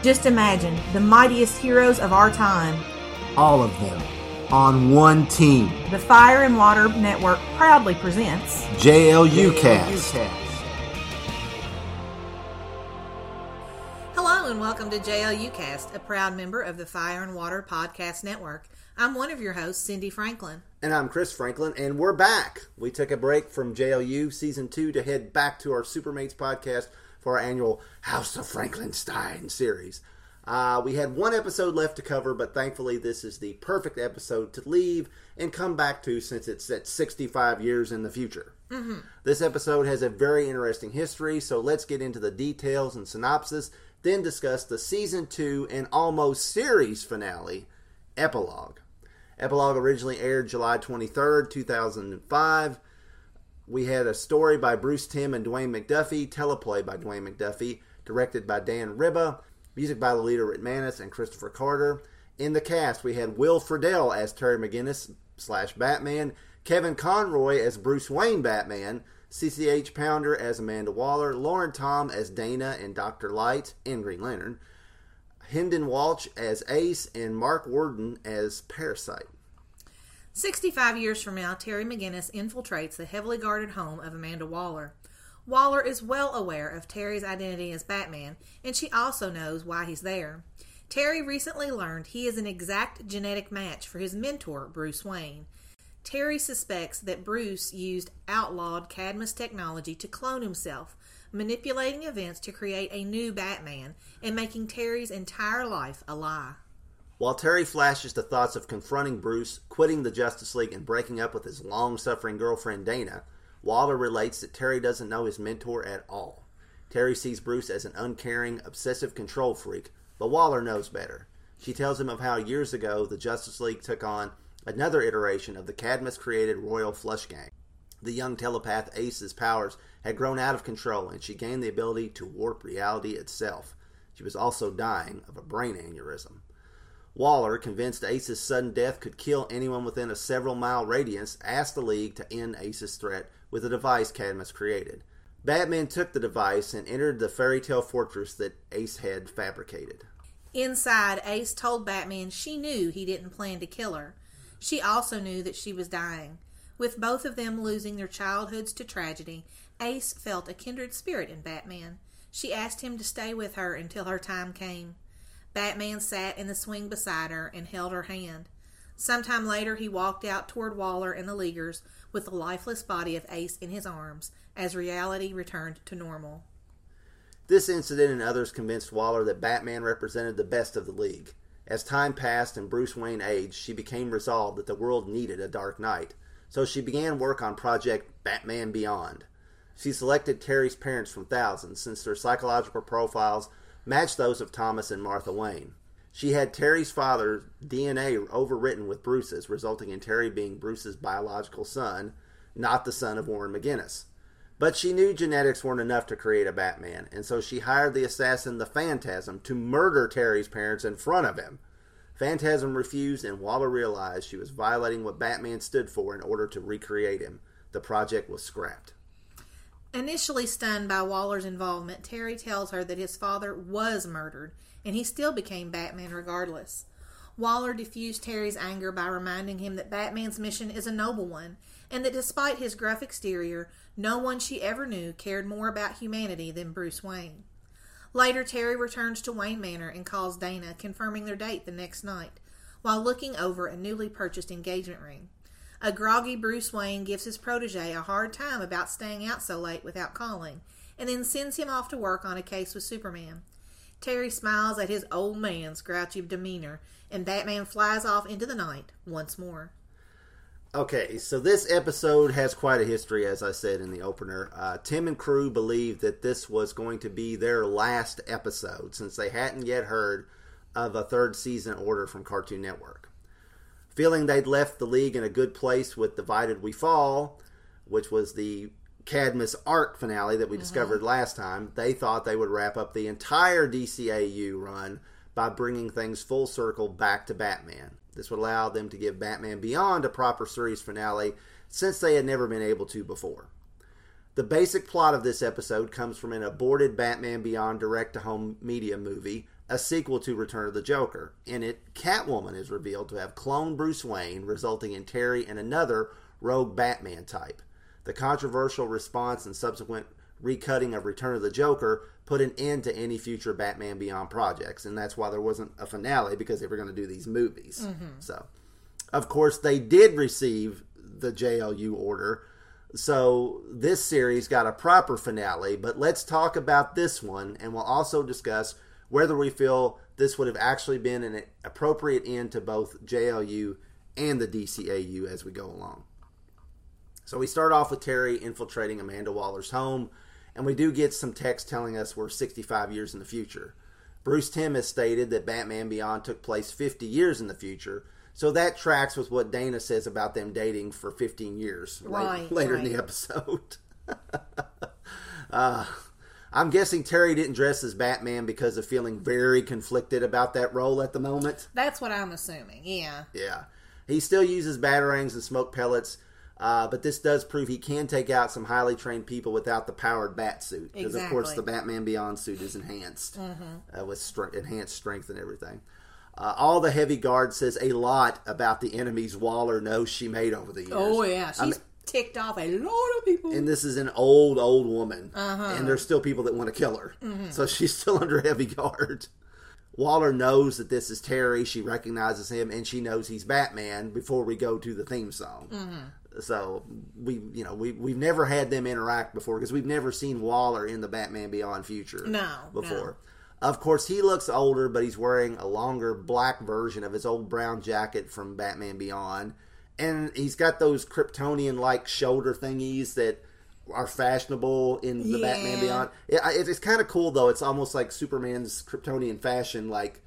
Just imagine the mightiest heroes of our time. All of them on one team. The Fire and Water Network proudly presents JLU Cast. Hello and welcome to JLU Cast, a proud member of the Fire and Water Podcast Network. I'm one of your hosts, Cindy Franklin. And I'm Chris Franklin, and we're back. We took a break from JLU Season 2 to head back to our Supermates podcast for our annual House of Frankenstein series. Uh, we had one episode left to cover, but thankfully, this is the perfect episode to leave and come back to since it's at 65 years in the future. Mm-hmm. This episode has a very interesting history, so let's get into the details and synopsis, then discuss the season 2 and almost series finale, Epilogue. Epilogue originally aired July 23rd, 2005. We had a story by Bruce Timm and Dwayne McDuffie, teleplay by Dwayne McDuffie, directed by Dan Riba, music by the Lolita Ritmanis and Kristopher Carter. In the cast, we had Will Friedle as Terry McGinnis slash Batman, Kevin Conroy as Bruce Wayne Batman, CCH Pounder as Amanda Waller, Lauren Tom as Dana and Dr. Light and Green Lantern, Hynden Walch as Ace, and Marc Worden as Parasite. 65 years from now, Terry McGinnis infiltrates the heavily guarded home of Amanda Waller. Waller is well aware of Terry's identity as Batman, and she also knows why he's there. Terry recently learned he is an exact genetic match for his mentor, Bruce Wayne. Terry suspects that Bruce used outlawed Cadmus technology to clone himself, manipulating events to create a new Batman and making Terry's entire life a lie. While Terry flashes the thoughts of confronting Bruce, quitting the Justice League, and breaking up with his long suffering girlfriend Dana, Waller relates that Terry doesn't know his mentor at all. Terry sees Bruce as an uncaring, obsessive control freak, but Waller knows better. She tells him of how years ago the Justice League took on another iteration of the Cadmus created Royal Flush Gang. The young telepath Ace's powers had grown out of control, and she gained the ability to warp reality itself. She was also dying of a brain aneurysm. Waller, convinced Ace's sudden death could kill anyone within a several mile radius, asked the League to end Ace's threat with a device Cadmus created. Batman took the device and entered the fairy tale fortress that Ace had fabricated. Inside, Ace told Batman she knew he didn't plan to kill her. She also knew that she was dying. With both of them losing their childhoods to tragedy, Ace felt a kindred spirit in Batman. She asked him to stay with her until her time came. Batman sat in the swing beside her and held her hand. Sometime later, he walked out toward Waller and the Leaguers with the lifeless body of Ace in his arms as reality returned to normal. This incident and others convinced Waller that Batman represented the best of the League. As time passed and Bruce Wayne aged, she became resolved that the world needed a Dark Knight. So she began work on Project Batman Beyond. She selected Terry's parents from thousands since their psychological profiles matched those of Thomas and Martha Wayne. She had Terry's father's DNA overwritten with Bruce's, resulting in Terry being Bruce's biological son, not the son of Warren McGinnis. But she knew genetics weren't enough to create a Batman, and so she hired the assassin, the Phantasm, to murder Terry's parents in front of him. Phantasm refused, and Waller realized she was violating what Batman stood for in order to recreate him. The project was scrapped. Initially stunned by Waller's involvement, Terry tells her that his father was murdered, and he still became Batman regardless. Waller diffused Terry's anger by reminding him that Batman's mission is a noble one, and that despite his gruff exterior, no one she ever knew cared more about humanity than Bruce Wayne. Later, Terry returns to Wayne Manor and calls Dana, confirming their date the next night, while looking over a newly purchased engagement ring. A groggy Bruce Wayne gives his protege a hard time about staying out so late without calling, and then sends him off to work on a case with Superman. Terry smiles at his old man's grouchy demeanor, and Batman flies off into the night once more. Okay, so this episode has quite a history, as I said in the opener. Uh, Timm and crew believed that this was going to be their last episode since they hadn't yet heard of a third season order from Cartoon Network. Feeling they'd left the league in a good place with Divided We Fall, which was the Cadmus arc finale that we mm-hmm. discovered last time, they thought they would wrap up the entire DCAU run by bringing things full circle back to Batman. This would allow them to give Batman Beyond a proper series finale since they had never been able to before. The basic plot of this episode comes from an aborted Batman Beyond direct to home media movie, a sequel to Return of the Joker. In it, Catwoman is revealed to have cloned Bruce Wayne, resulting in Terry and another rogue Batman type. The controversial response and subsequent recutting of Return of the Joker put an end to any future Batman Beyond projects, and that's why there wasn't a finale because they were going to do these movies. Mm-hmm. So, of course, they did receive the JLU order, so this series got a proper finale. But let's talk about this one, and we'll also discuss whether we feel this would have actually been an appropriate end to both JLU and the DCAU as we go along. So we start off with Terry infiltrating Amanda Waller's home, and we do get some text telling us we're 65 years in the future. Bruce Timm has stated that Batman Beyond took place 50 years in the future, so that tracks with what Dana says about them dating for 15 years Right, later in right. the episode. uh, I'm guessing Terry didn't dress as Batman because of feeling very conflicted about that role at the moment. That's what I'm assuming. Yeah. Yeah. He still uses batarangs and smoke pellets, uh, but this does prove he can take out some highly trained people without the powered bat suit. Because, of course, the Batman Beyond suit is enhanced uh, with stre- enhanced strength and everything. Uh, all the heavy guard says a lot about the enemies Waller knows she made over the years. Oh yeah, she's I mean- ticked off a lot of people. and this is an old, old woman. Uh-huh. And there's still people that want to kill her. Mm-hmm. So she's still under heavy guard. Waller knows that this is Terry. She recognizes him, and she knows he's Batman before we go to the theme song. Mm-hmm. So we, you know, we we've never had them interact before because we've never seen Waller in the Batman Beyond future. No, before. Of course, he looks older, but he's wearing a longer black version of his old brown jacket from Batman Beyond, and he's got those Kryptonian-like shoulder thingies that are fashionable in the Batman Yeah. Beyond. It, it- it's kind of cool though. It's almost like Superman's Kryptonian fashion, like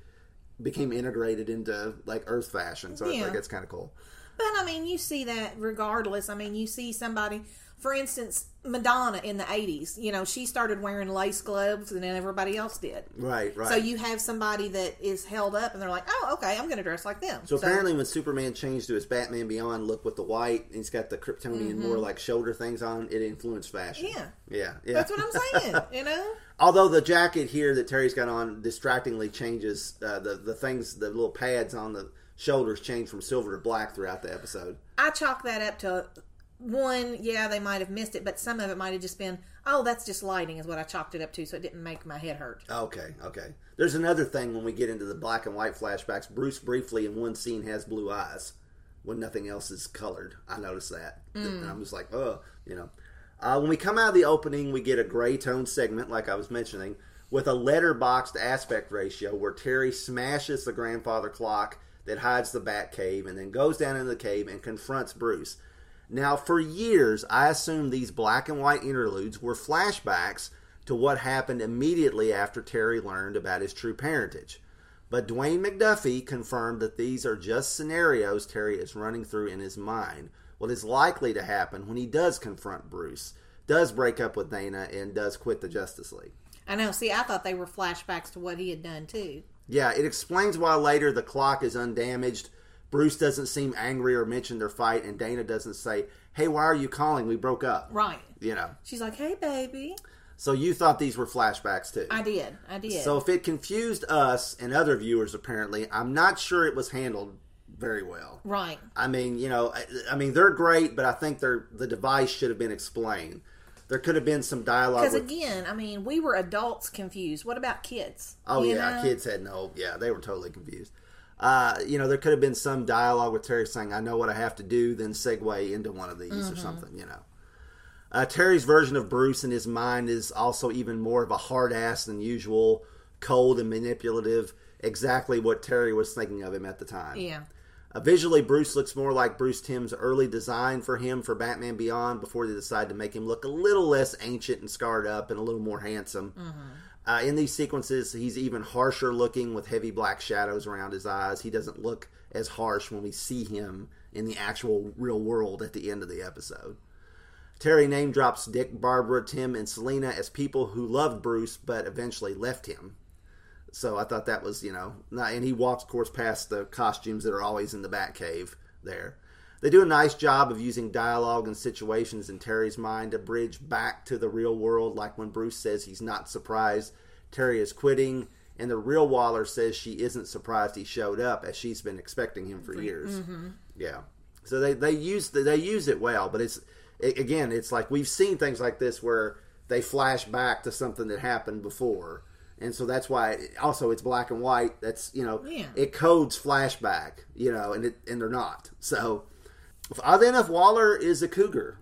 became integrated into like Earth fashion. So I think it's kind of cool. But I mean, you see that regardless. I mean, you see somebody, for instance, Madonna in the '80s. You know, she started wearing lace gloves, and then everybody else did. Right, right. So you have somebody that is held up, and they're like, "Oh, okay, I'm going to dress like them." So apparently, when Superman changed to his Batman Beyond look with the white, and he's got the Kryptonian more like shoulder things on, it influenced fashion. Mm-hmm. Yeah. yeah, yeah. that's what I'm saying. you know, Although the jacket here that Terry's got on distractingly changes uh, the the things, the little pads on the shoulders change from silver to black throughout the episode. I chalk that up to one. Yeah, they might have missed it, but some of it might have just been, "Oh, that's just lighting," is what I chalked it up to, so it didn't make my head hurt. Okay, okay. There's another thing when we get into the black and white flashbacks. Bruce briefly in one scene has blue eyes when nothing else is colored. I noticed that. And I'm just like, oh, you know. Uh, when we come out of the opening, we get a gray tone segment, like I was mentioning, with a letterboxed aspect ratio where Terry smashes the grandfather clock that hides the bat cave and then goes down into the cave and confronts Bruce. Now, for years, I assumed these black and white interludes were flashbacks to what happened immediately after Terry learned about his true parentage. But Dwayne McDuffie confirmed that these are just scenarios Terry is running through in his mind. What is likely to happen when he does confront Bruce, does break up with Dana, and does quit the Justice League. I know. See, I thought they were flashbacks to what he had done too. Yeah, it explains why later the clock is undamaged. Bruce doesn't seem angry or mention their fight, and Dana doesn't say, Hey, why are you calling? We broke up. Right. You know. She's like, "Hey, baby." So you thought these were flashbacks too. I did. I did. So if it confused us and other viewers, apparently, I'm not sure it was handled very well. right. I mean, you know, I, I mean, they're great, but I think they're the device should have been explained. There could have been some dialogue. Because again, I mean, we were adults confused. What about kids? oh You yeah, know? kids had no. Yeah, they were totally confused. Uh, you know, there could have been some dialogue with Terry saying, "I know what I have to do," then segue into one of these Mm-hmm. or something. You know. Uh, Terry's version of Bruce in his mind is also even more of a hard ass than usual, cold and manipulative. Exactly what Terry was thinking of him at the time. Yeah. Uh, visually, Bruce looks more like Bruce Timm's early design for him for Batman Beyond before they decided to make him look a little less ancient and scarred up and a little more handsome. Uh, in these sequences, he's even harsher looking with heavy black shadows around his eyes. He doesn't look as harsh when we see him in the actual real world at the end of the episode. Terry name drops Dick, Barbara, Tim, and Selina as people who loved Bruce but eventually left him. So I thought that was, you know, not, and he walks, of course, past the costumes that are always in the Batcave there. They do a nice job of using dialogue and situations in Terry's mind to bridge back to the real world, like when Bruce says he's not surprised Terry is quitting, and the real Waller says she isn't surprised he showed up, as she's been expecting him for years. Mm-hmm. Yeah, so they they use they use it well, but it's it, again, it's like we've seen things like this where they flash back to something that happened before. And so that's why also it's black and white. That's you know Yeah. it codes flashback, you know, and it and they're not. So oddly enough, Waller is a cougar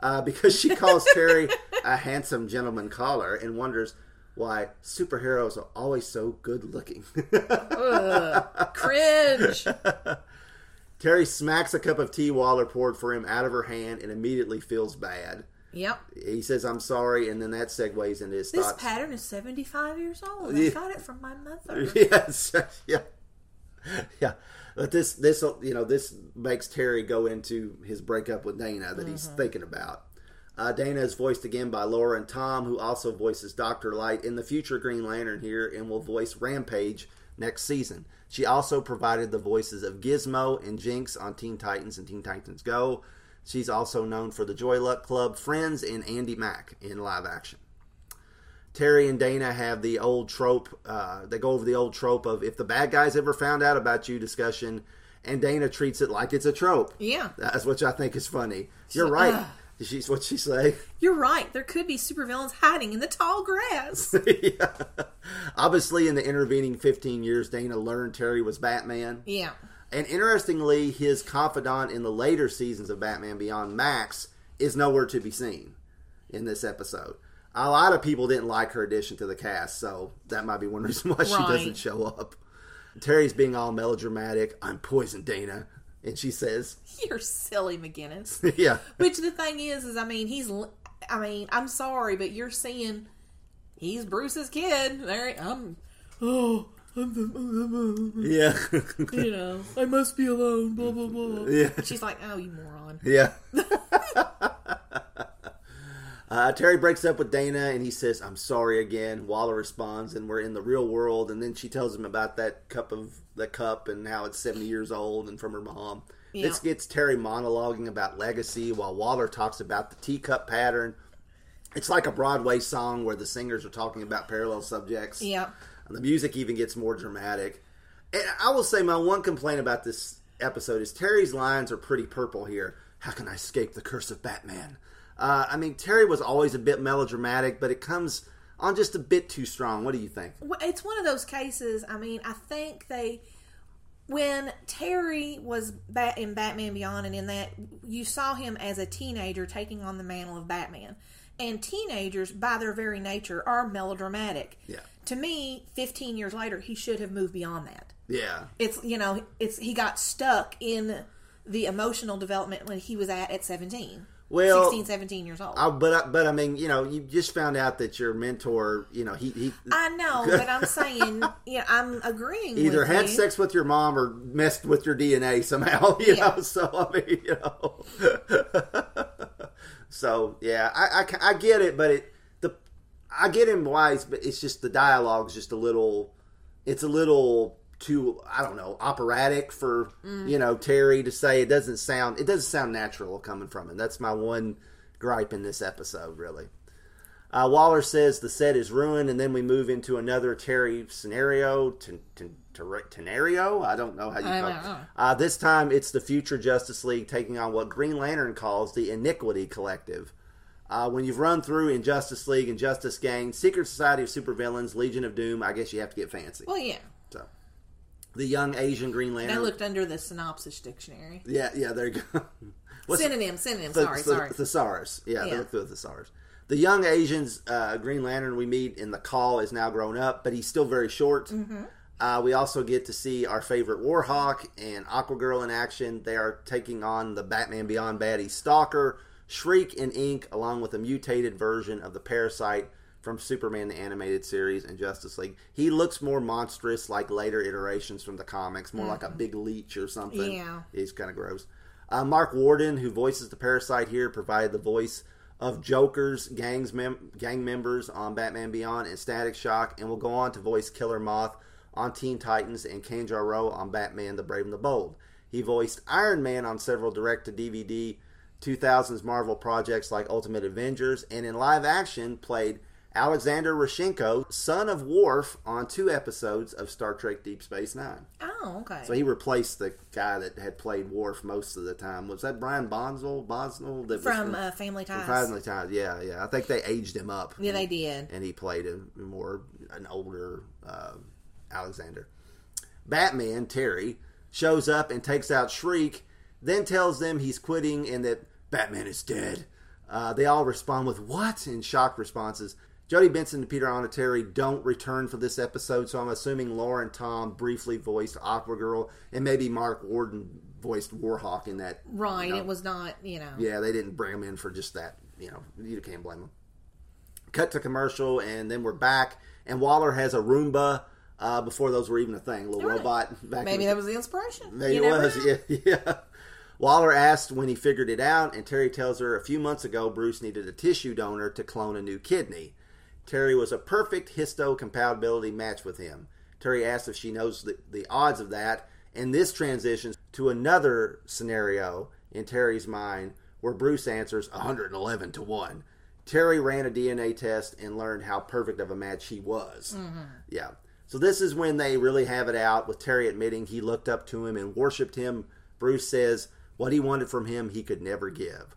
uh, because she calls Terry a handsome gentleman caller and wonders why superheroes are always so good looking. Cringe. Terry smacks a cup of tea Waller poured for him out of her hand and immediately feels bad. yep. He says, "I'm sorry," and then that segues into his This thoughts. pattern is 75 years old. Yeah. I got it from my mother. yes, yeah, yeah. But this, this, you know, this makes Terry go into his breakup with Dana that he's thinking about. Uh, Dana is voiced again by Lauren Tom, who also voices Doctor Light in the future Green Lantern here, and will voice Rampage next season. She also provided the voices of Gizmo and Jinx on Teen Titans and Teen Titans Go. She's also known for the Joy Luck Club, Friends, and Andy Mack in live action. Terry and Dana have the old trope. Uh, they go over the old trope of if the bad guys ever found out about you discussion, and Dana treats it like it's a trope. Yeah. That's which I think is funny. You're right. Ugh. She's what she say. You're right. There could be supervillains hiding in the tall grass. yeah. Obviously, in the intervening 15 years, Dana learned Terry was Batman. yeah. And interestingly, his confidant in the later seasons of Batman Beyond, Max, is nowhere to be seen in this episode. A lot of people didn't like her addition to the cast, so that might be one reason why she doesn't show up. Terry's being all melodramatic. I'm poison, Dana. And she says, You're silly, McGinnis. Yeah. Which the thing is, is I mean, he's. I mean, I'm sorry, but you're seeing he's Bruce's kid. There, I'm. Oh, I'm the. Yeah. You know, I must be alone. Blah blah blah. yeah. She's like, oh, you moron. Yeah. Uh, Terry breaks up with Dana and he says, I'm sorry again. Waller responds, and we're in the real world. And then she tells him about that cup of the cup and how it's 70 years old and from her mom. Yeah. This gets Terry monologuing about legacy while Waller talks about the teacup pattern. It's like a Broadway song where the singers are talking about parallel subjects. Yeah. And the music even gets more dramatic. And I will say my one complaint about this episode is Terry's lines are pretty purple here. How can I escape the curse of Batman? Uh, I mean, Terry was always a bit melodramatic, but it comes on just a bit too strong. What do you think? It's one of those cases. I mean, I think they when Terry was bat in Batman Beyond, and in that you saw him as a teenager taking on the mantle of Batman. And teenagers, by their very nature, are melodramatic. Yeah. To me, 15 years later, he should have moved beyond that. Yeah. It's you know, it's he got stuck in the emotional development when he was at at 17. Well, 16, 17 years old. I, but I- but I mean, you know, you just found out that your mentor, you know, he he I know, but I'm saying, yeah, I'm agreeing. either had you. sex with your mom or messed with your DNA somehow. You Yeah. know, so I mean, you know. so yeah, I, I I get it, but it the I get him wise, but it's just the dialogue's just a little. It's a little too I don't know operatic for Mm. you know Terry to say. It doesn't sound it doesn't sound natural coming from him. That's my one gripe in this episode, really. Uh, Waller says the set is ruined, and then we move into another Terry scenario. Ten, ten, Tenario? I don't know how you call it. Uh, this time it's the future Justice League taking on what Green Lantern calls the Iniquity Collective. Uh, when you've run through Injustice League, Injustice Gang, Secret Society of Supervillains, Legion of Doom, I guess you have to get fancy. Well, yeah. The young Asian Green Lantern. I looked under the synopsis dictionary. yeah, yeah, there you go. What's- Synonym, synonym. the, Sorry, the, sorry. thesaurus. Yeah, Yeah. they look through the thesaurus. The young Asian's uh, Green Lantern we meet in the call is now grown up, but he's still very short. Mm-hmm. Uh, we also get to see our favorite Warhawk and Aquagirl in action. They are taking on the Batman Beyond baddie Stalker, Shriek, and Inque, along with a mutated version of the Parasite from Superman the Animated Series and Justice League. He looks more monstrous like later iterations from the comics, more like a big leech or something. Mm-hmm. Yeah. He's kind of gross. Uh, Marc Worden, who voices the Parasite here, provided the voice of Joker's gangs mem- gang members on Batman Beyond and Static Shock, and will go on to voice Killer Moth on Teen Titans and Kanjar Ro on Batman: The Brave and the Bold. He voiced Iron Man on several direct-to-DVD 2000s Marvel projects like Ultimate Avengers, and in live action played Alexander Rozhenko, son of Worf, on two episodes of Star Trek Deep Space Nine. Oh, okay. So he replaced the guy that had played Worf most of the time. Was that Brian Bonsall? Bonsall that from uh, Family Ties. Family Ties. Yeah, yeah. I think they aged him up. Yeah, they did. and he played a more an older uh, Alexander. Batman Terry shows up and takes out Shriek, then tells them he's quitting and that Batman is dead. Uh, they all respond with "What?" in shocked responses. Jodi Benson and Peter Onorati don't return for this episode, so I'm assuming Lauren Tom briefly voiced Aqua Girl, and maybe Marc Worden voiced Warhawk in that. Right. you know, It was not, you know. yeah, they didn't bring him in for just that. You know, you can't blame them. Cut to commercial, and then we're back. And Waller has a Roomba. Uh, before those were even a thing, a little Right. robot. Back Maybe in, that was the inspiration. maybe You it was. know. Yeah, yeah. Waller asked when he figured it out, and Terry tells her a few months ago Bruce needed a tissue donor to clone a new kidney. Terry was a perfect histocompatibility match with him. Terry asks if she knows the, the odds of that, and this transitions to another scenario in Terry's mind where Bruce answers 111 to 1. Terry ran a DNA test and learned how perfect of a match he was. Mm-hmm. Yeah. So this is when they really have it out with Terry admitting he looked up to him and worshipped him. Bruce says what he wanted from him he could never give.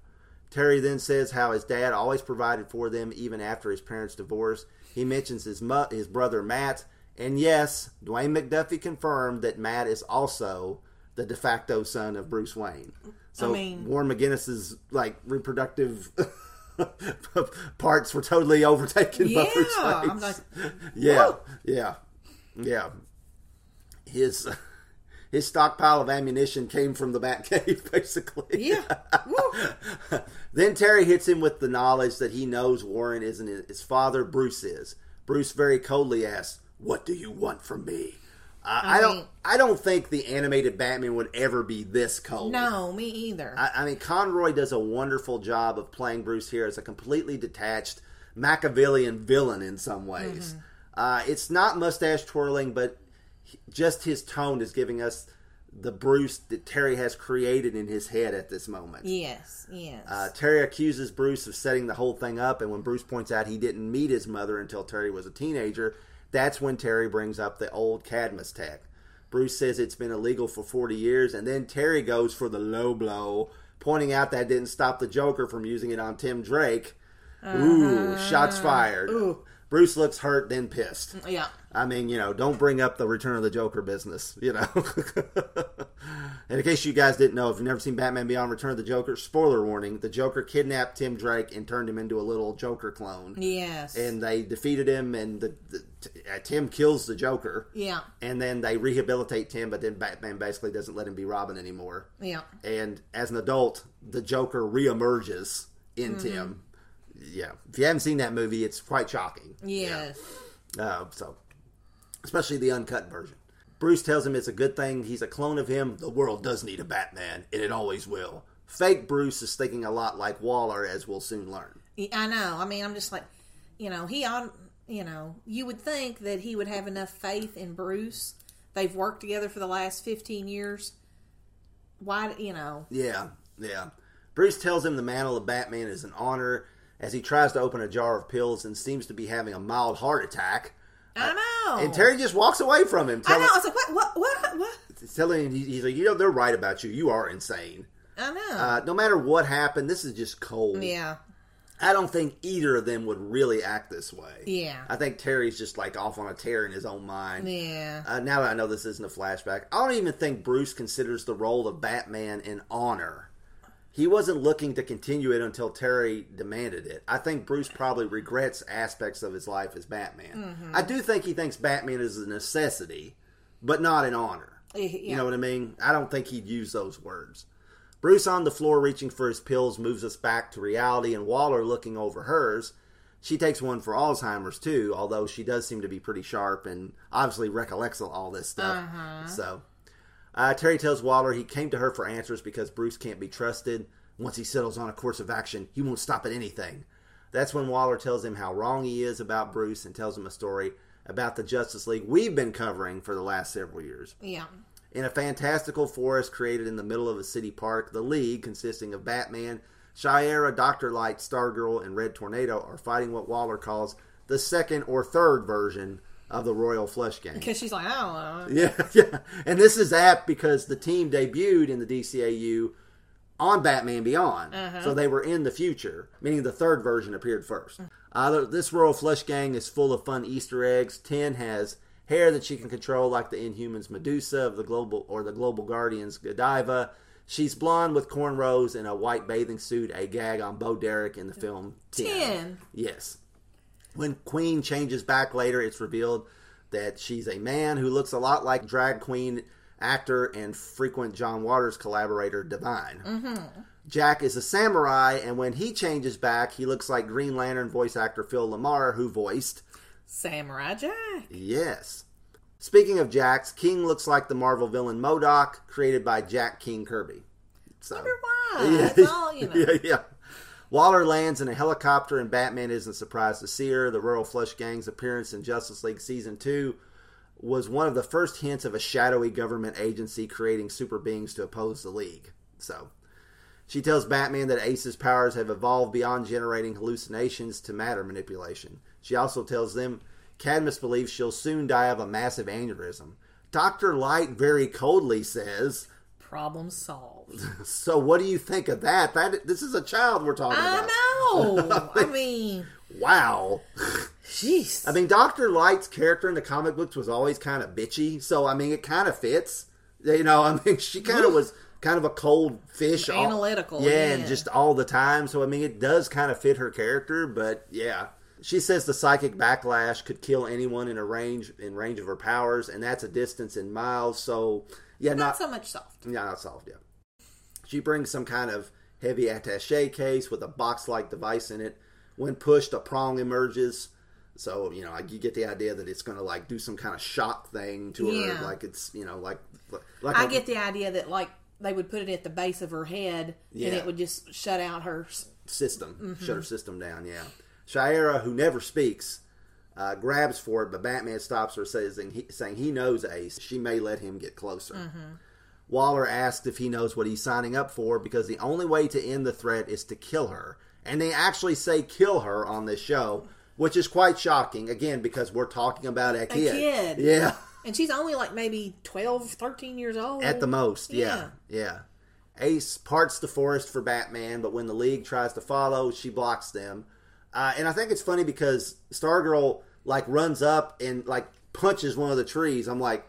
Terry then says how his dad always provided for them even after his parents' divorce. He mentions his mu- his brother Matt, and yes, Dwayne McDuffie confirmed that Matt is also the de facto son of Bruce Wayne. So I mean- Warren McGinnis's like reproductive parts were totally overtaken by Bruce Yeah, I'm like, Yeah, yeah, yeah. His his stockpile of ammunition came from the Batcave, basically. Yeah. Then Terry hits him with the knowledge that he knows Warren isn't his father. Bruce is. Bruce very coldly asks, "What do you want from me?" I, I, I don't. mean- I don't think the animated Batman would ever be this cold. no, me either. I, I mean, Conroy does a wonderful job of playing Bruce here as a completely detached Machiavellian villain in some ways. Mm-hmm. Uh, it's not mustache twirling, but just his tone is giving us the Bruce that Terry has created in his head at this moment. yes, yes. Uh, Terry accuses Bruce of setting the whole thing up, and when Bruce points out he didn't meet his mother until Terry was a teenager, that's when Terry brings up the old Cadmus tech. Bruce says it's been illegal for 40 years, and then Terry goes for the low blow, pointing out that didn't stop the Joker from using it on Tim Drake. Ooh, shots fired. Ooh. Bruce looks hurt, then pissed. yeah. I mean, you know, don't bring up the Return of the Joker business, you know. and in case you guys didn't know, if you've never seen Batman Beyond Return of the Joker, spoiler warning, the Joker kidnapped Tim Drake and turned him into a little Joker clone. Yes. And they defeated him, and the, the, uh, Tim kills the Joker. yeah. And then they rehabilitate Tim, but then Batman basically doesn't let him be Robin anymore. Yeah. And as an adult, the Joker reemerges in Mm-hmm. Tim. Yeah. If you haven't seen that movie, it's quite shocking. Yes. Uh, so, especially the uncut version. Bruce tells him it's a good thing he's a clone of him. The world does need a Batman, and it always will. Fake Bruce is thinking a lot like Waller, as we'll soon learn. I know. I mean, I'm just like, you know, he on, you know, you would think that he would have enough faith in Bruce. They've worked together for the last 15 years. Why, you know, Yeah, yeah. Bruce tells him the mantle of Batman is an honor as he tries to open a jar of pills and seems to be having a mild heart attack. I know. And Terry just walks away from him, I know. I was like, what, what, what, what? telling him, he's like, you know, they're right about you. You are insane. I know. Uh, no matter what happened, this is just cold. yeah. I don't think either of them would really act this way. Yeah. I think Terry's just like off on a tear in his own mind. Yeah. Uh, now that I know this isn't a flashback, I don't even think Bruce considers the role of Batman an honor. He wasn't looking to continue it until Terry demanded it. I think Bruce probably regrets aspects of his life as Batman. Mm-hmm. I do think he thinks Batman is a necessity, but not an honor. Yeah. You know what I mean? I don't think he'd use those words. Bruce on the floor reaching for his pills moves us back to reality, and Waller looking over hers. She takes one for Alzheimer's too, although she does seem to be pretty sharp and obviously recollects all this stuff. So, uh, Terry tells Waller he came to her for answers because Bruce can't be trusted. Once he settles on a course of action, he won't stop at anything. That's when Waller tells him how wrong he is about Bruce and tells him a story about the Justice League we've been covering for the last several years. Yeah. In a fantastical forest created in the middle of a city park, the League, consisting of Batman, Shayera, Dr. Light, Stargirl, and Red Tornado, are fighting what Waller calls the second or third version of the Royal Flush Gang. Because she's like, I don't know. Yeah, yeah. And this is apt because the team debuted in the DCAU on Batman Beyond. So they were in the future, meaning the third version appeared first. Uh, this Royal Flush Gang is full of fun Easter eggs. Ten has hair that she can control, like the Inhumans Medusa of the Global or the Global Guardians Godiva. She's blonde with cornrows and a white bathing suit, a gag on Bo Derek in the film Ten. Ten. Yes. When Queen changes back later, it's revealed that she's a man who looks a lot like drag queen actor and frequent John Waters collaborator Divine. Mm-hmm. Jack is a samurai, and when he changes back, he looks like Green Lantern voice actor Phil LaMarr, who voiced Samurai Jack. Yes. Speaking of Jacks, King looks like the Marvel villain MODOK, created by Jack King Kirby. So, Wonder why. That's all, you know. yeah, yeah. Waller lands in a helicopter, and Batman isn't surprised to see her. The Royal Flush Gang's appearance in Justice League Season 2 was one of the first hints of a shadowy government agency creating super beings to oppose the League. So, she tells Batman that Ace's powers have evolved beyond generating hallucinations to matter manipulation. She also tells them Cadmus believes she'll soon die of a massive aneurysm. Dr. Light very coldly says, Problem solved. So what do you think of that? That this is a child we're talking about. I know. I mean, Wow. jeez. I mean, Dr. Light's character in the comic books was always kind of bitchy, so I mean, it kind of fits. You know, I mean, she kind of was kind of a cold fish, all- Analytical, yeah, and just all the time. So I mean, it does kind of fit her character, but yeah. She says the psychic backlash could kill anyone in a range in range of her powers, and that's a distance in miles. So yeah, not, not so much soft. yeah, not solved yet. She brings some kind of heavy attache case with a box like device in it. When pushed, a prong emerges. So, you know, like you get the idea that it's going to like do some kind of shock thing to Yeah. her. Like it's, you know, like. like I a- get the idea that like they would put it at the base of her head Yeah. and it would just shut out her. system, Mm-hmm. shut her system down. Yeah, Shayera, who never speaks, uh, grabs for it, but Batman stops her, saying he, saying he knows Ace. She may let him get closer. Mm-hmm. Waller asks if he knows what he's signing up for because the only way to end the threat is to kill her, and they actually say kill her on this show, which is quite shocking. Again, because we're talking about a kid. kid. Yeah. And she's only like maybe 12, 13 years old. At the most, yeah. yeah. Ace parts the forest for Batman, but when the League tries to follow, she blocks them. Uh, and I think it's funny because Stargirl like runs up and like punches one of the trees. I'm like,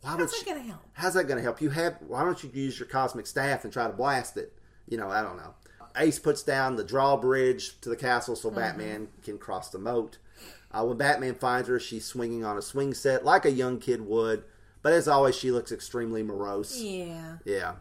why How's that going to help? How's that going to help? You have why don't you use your cosmic staff and try to blast it? You know, I don't know. Ace puts down the drawbridge to the castle so Batman can cross the moat. Uh, when Batman finds her, she's swinging on a swing set like a young kid would, but as always, she looks extremely morose. Yeah. Yeah.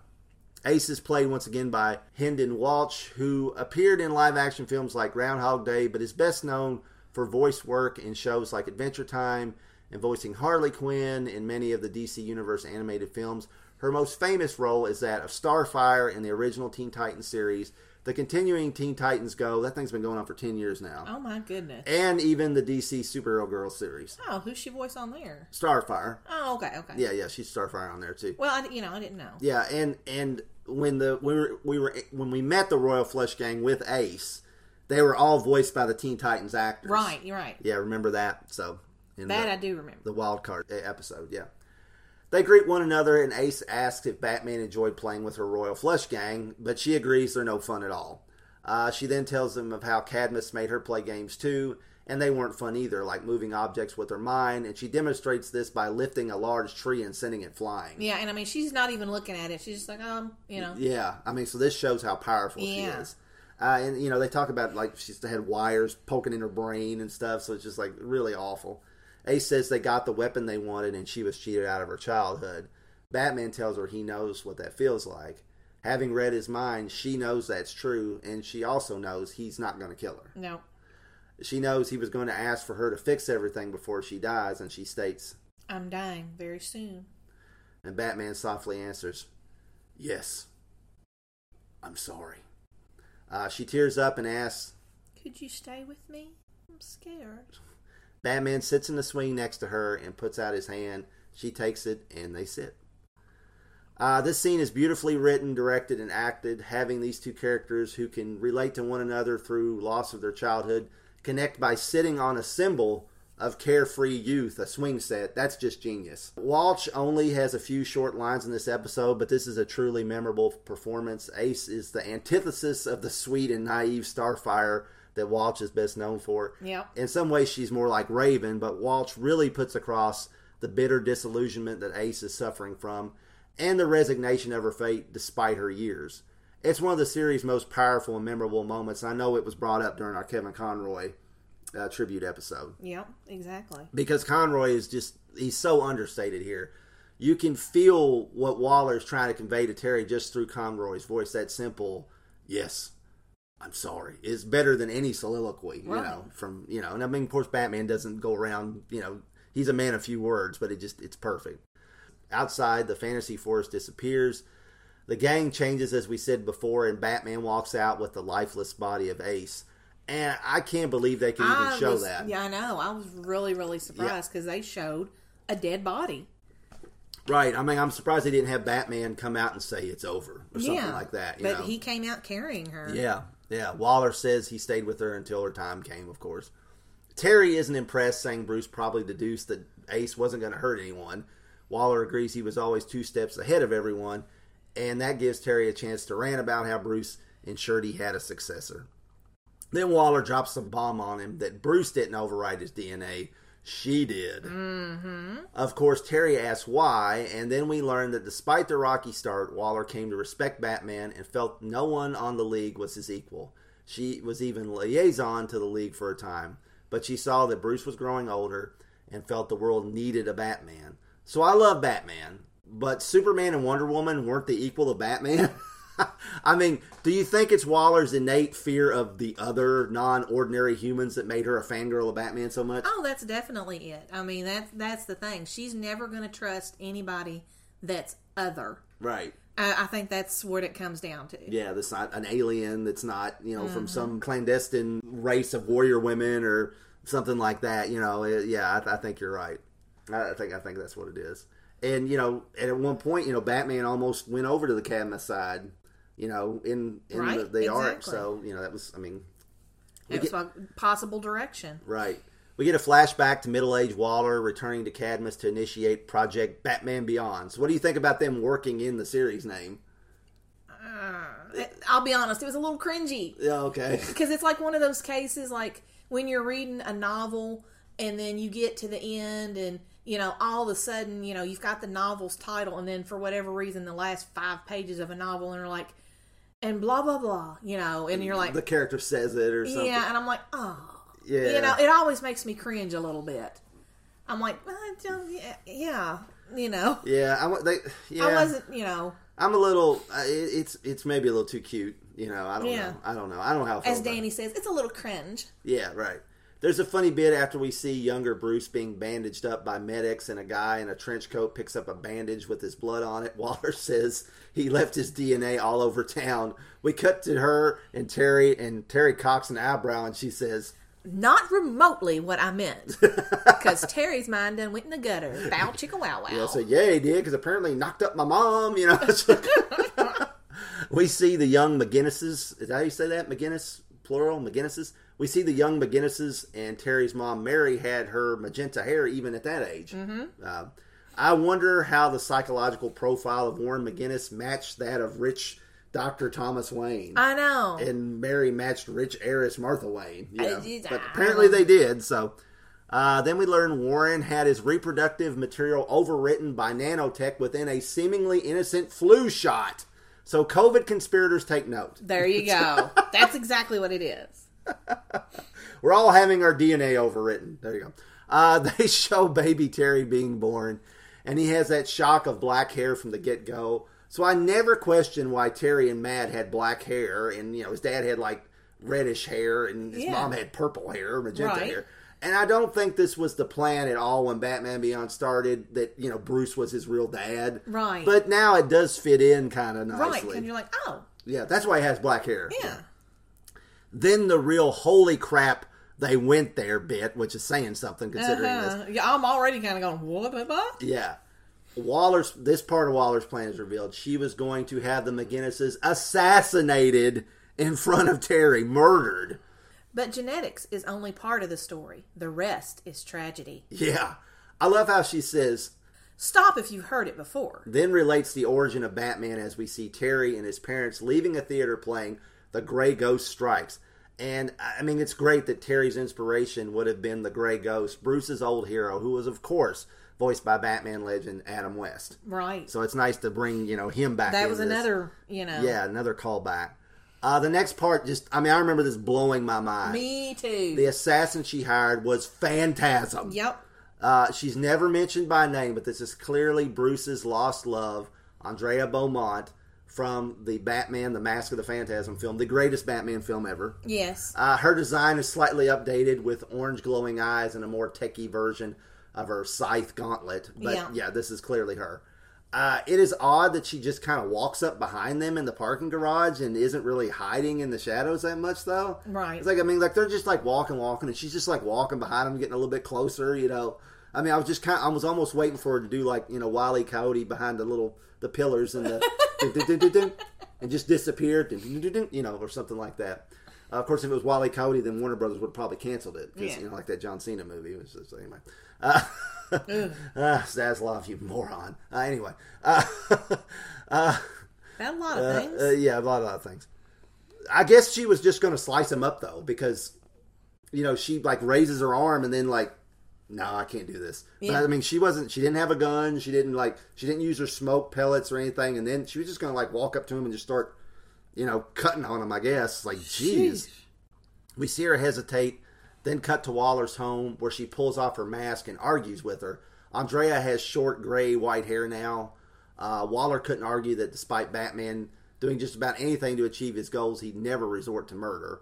Ace is played once again by Hynden Walch, who appeared in live action films like Groundhog Day, but is best known for voice work in shows like Adventure Time and voicing Harley Quinn in many of the DC Universe animated films. Her most famous role is that of Starfire in the original Teen Titans series. The continuing Teen Titans Go, that thing's been going on for 10 years now. Oh my goodness. And even the DC Superhero Girl series. Oh, who's she voice on there? Starfire. Oh, okay, okay. Yeah, yeah, she's Starfire on there too. Well, I, you know, I didn't know. Yeah, and and when the we were we were when we met the Royal Flush Gang with Ace, they were all voiced by the Teen Titans actors. Right, you're right. Yeah, remember that? So in That the, I do remember. the wild card episode, yeah. They greet one another, and Ace asks if Batman enjoyed playing with her Royal Flush Gang, but she agrees they're no fun at all. Uh, she then tells them of how Cadmus made her play games too, and they weren't fun either, like moving objects with her mind, and she demonstrates this by lifting a large tree and sending it flying. Yeah, and I mean, she's not even looking at it. She's just like, um, you know. Yeah, I mean, so this shows how powerful she is. Uh, and you know, they talk about like she's had wires poking in her brain and stuff, so it's just like really awful. Ace says they got the weapon they wanted, and she was cheated out of her childhood. Batman tells her he knows what that feels like. Having read his mind, she knows that's true, and she also knows he's not going to kill her. No. She knows he was going to ask for her to fix everything before she dies, and she states, I'm dying very soon. and Batman softly answers, Yes, I'm sorry. Uh, she tears up and asks, Could you stay with me? I'm scared. Batman sits in the swing next to her and puts out his hand. She takes it and they sit. Uh, this scene is beautifully written, directed, and acted. Having these two characters who can relate to one another through loss of their childhood connect by sitting on a symbol of carefree youth, a swing set. That's just genius. Walch only has a few short lines in this episode, but this is a truly memorable performance. Ace is the antithesis of the sweet and naive Starfire that Walch is best known for. Yep. In some ways, she's more like Raven, but Walch really puts across the bitter disillusionment that Ace is suffering from and the resignation of her fate despite her years. It's one of the series' most powerful and memorable moments. I know it was brought up during our Kevin Conroy uh, tribute episode Yep, exactly. because Conroy is just he's so understated here. You can feel what Waller's trying to convey to Terry just through Conroy's voice. That simple, yes, I'm sorry, is better than any soliloquy. You Right. know, from you know, and I mean, of course, Batman doesn't go around. You know, he's a man of few words, but it just it's perfect. Outside, the fantasy forest disappears. The gang changes, as we said before, and Batman walks out with the lifeless body of Ace. And I can't believe they could even I show was- that. Yeah, I know. I was really, really surprised because they showed a dead body. Right. I mean, I'm surprised they didn't have Batman come out and say it's over or something yeah, like that. You but know? he came out carrying her. yeah, yeah. Waller says he stayed with her until her time came. Of course, Terry isn't impressed, saying Bruce probably deduced that Ace wasn't going to hurt anyone. Waller agrees he was always two steps ahead of everyone, and that gives Terry a chance to rant about how Bruce ensured he had a successor. Then Waller drops some bomb on him that Bruce didn't overwrite his DNA. She did. Mm-hmm. Of course, Terry asks why, and then we learn that despite the rocky start, Waller came to respect Batman and felt no one on the League was his equal. She was even liaison to the League for a time, but she saw that Bruce was growing older and felt the world needed a Batman. So I love Batman, but Superman and Wonder Woman weren't the equal of Batman. I mean, do you think it's Waller's innate fear of the other non-ordinary humans that made her a fangirl of Batman so much? Oh, that's definitely it. I mean, that's that's the thing. She's never going to trust anybody that's other. Right. I, I think that's what it comes down to. Yeah, that's not an alien. That's not you know Mm-hmm. from some clandestine race of warrior women or something like that. You know, it- yeah, I, I think you're right. I, I think I think that's what it is. And you know, and at one point, you know, Batman almost went over to the Cadmus side. You know, in in Right, the, the exactly. So you know, that was. I mean, It was get- possible direction. Right. We get a flashback to middle-aged Waller returning to Cadmus to initiate Project Batman Beyond. So, what do you think about them working in the series name? Uh, I'll be honest, it was a little cringy Yeah. Okay. because it's like one of those cases like when you're reading a novel and then you get to the end and you know all of a sudden you know you've got the novel's title and then for whatever reason the last five pages of a novel and you're like and blah blah blah you know and you're like The character says it or something. yeah and i'm like oh Yeah. you know it always makes me cringe a little bit i'm like well, yeah, you know. Yeah. I don't- yeah, yeah you know Yeah, I, wa- they, yeah. i wasn't you know I'm a little. Uh, it, it's it's maybe a little too cute. You know, I don't Yeah. know. I don't know. I don't know how. I feel as about it. danny says it's a little cringe Yeah, right. There's a funny bit after we see younger Bruce being bandaged up by medics, and a guy in a trench coat picks up a bandage with his blood on it. Waller says he left his DNA all over town. We cut to her and Terry, and Terry cocks an eyebrow, and she says, not remotely what I meant. Because Terry's mind done went in the gutter. Bow chicka wow wow. "Yeah, so yeah, he did because apparently knocked up my mom." You know. we see the young McGinnises. Is that how you say that? McGinnis plural McGinnises. We see the young McGinnises, and Terry's mom Mary had her magenta hair even at that age. Mm-hmm. Uh, I wonder how the psychological profile of Warren McGinnis matched that of rich Dr. Thomas Wayne. I know. and Mary matched rich heiress Martha Wayne. You know. did- but apparently they did. So uh, then we learn Warren had his reproductive material overwritten by nanotech within a seemingly innocent flu shot. So COVID conspirators take note. there you go. That's exactly what it is. We're all having our DNA overwritten. There you go. Uh, they show baby Terry being born, and he has that shock of black hair from the get go. So I never questioned why Terry and Matt had black hair, and you know his dad had like reddish hair, and his Yeah. mom had purple hair, magenta Right. hair. And I don't think this was the plan at all when Batman Beyond started. That you know Bruce was his real dad, Right. But now it does fit in kind of Right. nicely. And you're like, oh, yeah, that's why he has black hair. yeah. Then the real holy crap they went there bit, which is saying something considering this. Uh-huh. Yeah, I'm already kind of going, what, what, what? Yeah. Waller's this part of Waller's plan is revealed. She was going to have the McGinnises assassinated in front of Terry, murdered. But genetics is only part of the story. The rest is tragedy. Yeah. I love how she says, Stop if you've heard it before. then relates the origin of Batman as we see Terry and his parents leaving a theater playing The Gray Ghost Strikes. And I mean, it's great that Terry's inspiration would have been the Gray Ghost, Bruce's old hero, who was, of course, voiced by Batman legend Adam West. Right. So it's nice to bring you know him back. that was this. another, you know. yeah, another callback. Uh, the next part, just I mean, I remember this blowing my mind. Me too. The assassin she hired was Phantasm. yep. Uh, she's never mentioned by name, but this is clearly Bruce's lost love, Andrea Beaumont, from the Batman: The Mask of the Phantasm film, the greatest Batman film ever. Yes. Uh, her design is slightly updated with orange glowing eyes and a more techie version of her scythe gauntlet. But Yeah. yeah, this is clearly her. Uh, it is odd that she just kind of walks up behind them in the parking garage and isn't really hiding in the shadows that much, though. Right. It's like I mean, like they're just like walking, walking, and she's just like walking behind them, getting a little bit closer. You know, I mean, I was just kind, I was almost waiting for her to do like you know Wile E. Coyote behind the little the pillars and the dun, dun, dun, dun, and just disappear, dun, dun, dun, dun, you know, or something like that. Uh, of course, if it was Wally. Coyote, then Warner Brothers would have probably canceled it because Yeah. you know, like that John Cena movie. It was just, anyway. Uh, uh, Zaslav, you moron. Uh, anyway, uh, uh, a lot of uh, things. uh, yeah, a lot, a lot of things. I guess she was just going to slice him up though, because you know she like raises her arm and then like, no, I can't do this. But I mean, she wasn't. She didn't have a gun. She didn't like. She didn't use her smoke pellets or anything. And then she was just going to like walk up to him and just start, you know, cutting on him. I guess like, jeez. We see her hesitate, then cut to Waller's home where she pulls off her mask and argues with her. Andrea has short gray white hair now. Uh, Waller couldn't argue that despite Batman doing just about anything to achieve his goals, he'd never resort to murder.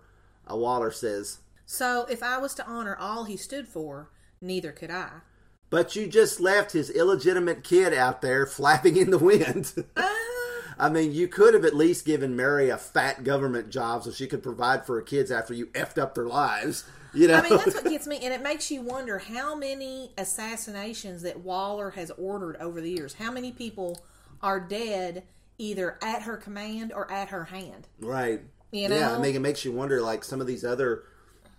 Uh, Waller says, So if I was to honor all he stood for, neither could I. But you just left his illegitimate kid out there flapping in the wind. Uh. I mean, you could have at least given Mary a fat government job so she could provide for her kids after you effed up their lives. You know, I mean, that's what gets me, and it makes you wonder how many assassinations that Waller has ordered over the years. How many people are dead either at her command or at her hand? Right. You know? Yeah. I mean, it makes you wonder, like some of these other,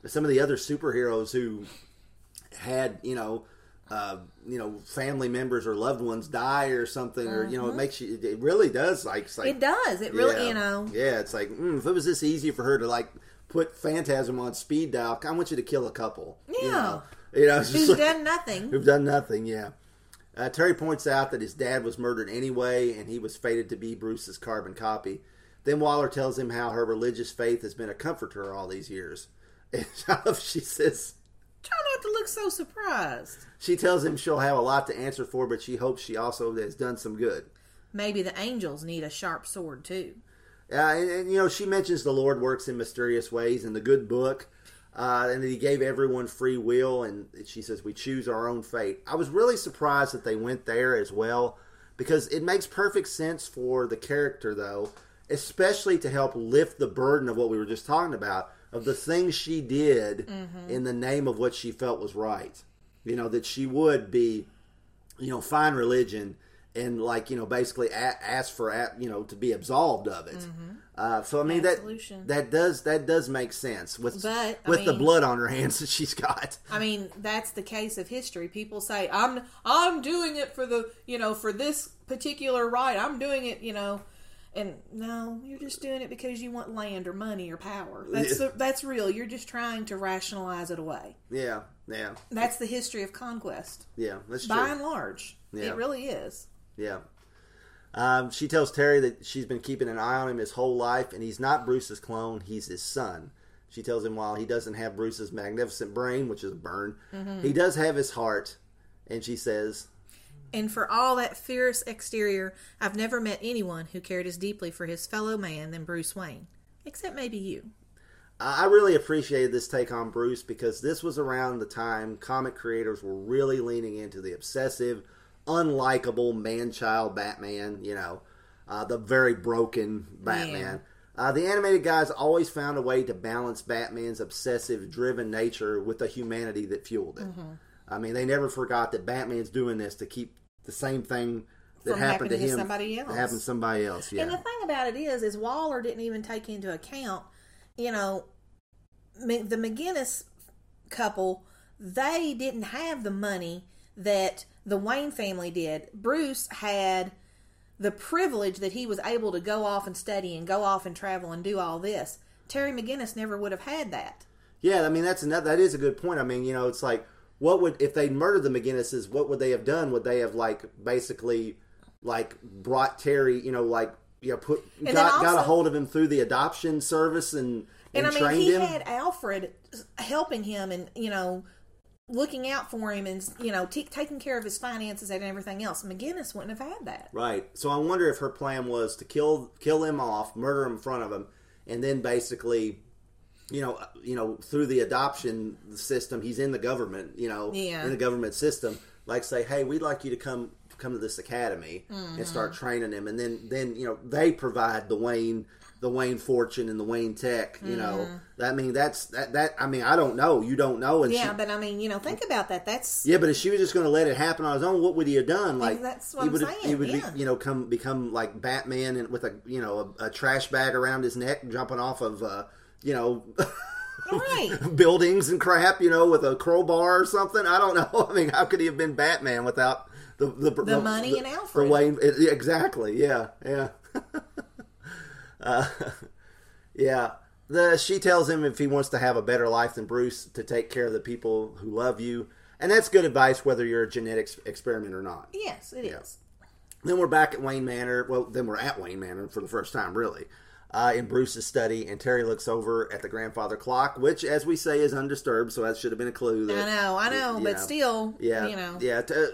some of the other superheroes who had, you know, uh, you know, family members or loved ones die or something, or you know, it makes you. It really does, like, like Mm-hmm. It does. It really, yeah. you know. Yeah, it's like mm, if it was this easy for her to like put Phantasm on speed dial, I want you to kill a couple. You Yeah. know, you know it's just Who's like- done nothing? who've done nothing. Yeah. Uh, Terry points out that his dad was murdered anyway, and he was fated to be Bruce's carbon copy. Then Waller tells him how her religious faith has been a comfort to her all these years. And she says Try not to look so surprised. she tells him she'll have a lot to answer for, but she hopes she also has done some good. Maybe the angels need a sharp sword too. Uh, and, and, you know, she mentions the Lord works in mysterious ways in the good book, uh, and that He gave everyone free will, and she says we choose our own fate. I was really surprised that they went there as well, because it makes perfect sense for the character, though, especially to help lift the burden of what we were just talking about of the things she did in the name of what she felt was right. You know, that she would be you know, find religion and like you know, basically a- ask for a- you know to be absolved of it. Uh, so I mean that Absolution. that does that does make sense with But, with the blood on her hands that she's got. I mean, that's the case of history. People say, "I'm I'm doing it for the, you know, for this particular right. I'm doing it, you know." And no, you're just doing it because you want land or money or power. That's Yeah. that's real. You're just trying to rationalize it away. Yeah, yeah, That's the history of conquest, yeah. That's by true. and large. Yeah. It really is. Yeah. Um, she tells Terry that she's been keeping an eye on him his whole life, and he's not Bruce's clone; he's his son. She tells him while he doesn't have Bruce's magnificent brain, which is a burn, Mm-hmm. he does have his heart. And she says, And for all that fierce exterior, I've never met anyone who cared as deeply for his fellow man than Bruce Wayne, except maybe you. I really appreciated this take on Bruce because this was around the time comic creators were really leaning into the obsessive, unlikable man child Batman, you know, uh, the very broken Batman. Uh, the animated guys always found a way to balance Batman's obsessive, driven nature with the humanity that fueled it. I mean, they never forgot that Batman's doing this to keep the same thing that From happened to happening to him somebody else. happen to somebody else. Yeah, And the thing about it is, is Waller didn't even take into account, you know, the McGinnis couple, they didn't have the money that the Wayne family did. Bruce had the privilege that he was able to go off and study and go off and travel and do all this. Terry McGinnis never would have had that. Yeah, I mean that's another. That is a good point. I mean, you know, it's like what would if they murdered the McGinnises? What would they have done? Would they have like basically like brought Terry? You know, like you know, put then got got a hold of him through the adoption service and and, And, I mean, trained he him. had Alfred helping him and, you know, looking out for him and, you know, t- taking care of his finances and everything else. McGinnis wouldn't have had that. Right. So I wonder if her plan was to kill kill him off, murder him in front of him, and then basically, you know, you know, through the adoption system, he's in the government, you know, Yeah. in the government system, like say, hey, we'd like you to come come to this academy and start Mm-hmm. training him, and then then you know they provide the Wayne the Wayne fortune and the Wayne tech, you know. I mean that's that that I mean I don't know, you don't know, and Mm-hmm. Yeah, she, but I mean, you know, think about that. That's yeah, but if she was just going to let it happen on his own, what would he have done? Like that's what he I'm would saying, he would yeah. be, you know come become like Batman and with a you know a, a trash bag around his neck, jumping off of uh, you know right. buildings and crap, you know, with a crowbar or something. I don't know. I mean, how could he have been Batman without the the, The money and Alfred. The Wayne, exactly. Yeah, yeah, uh, yeah. The she tells him if he wants to have a better life than Bruce, to take care of the people who love you, and that's good advice whether you're a genetics experiment or not. Yes, it is. Then we're back at Wayne Manor. Well, then we're at Wayne Manor for the first time, really, uh, in Bruce's study. And Terry looks over at the grandfather clock, which, as we say, is undisturbed. So that should have been a clue. That, I know, I know, but know, still, yeah, you know. yeah. t- uh,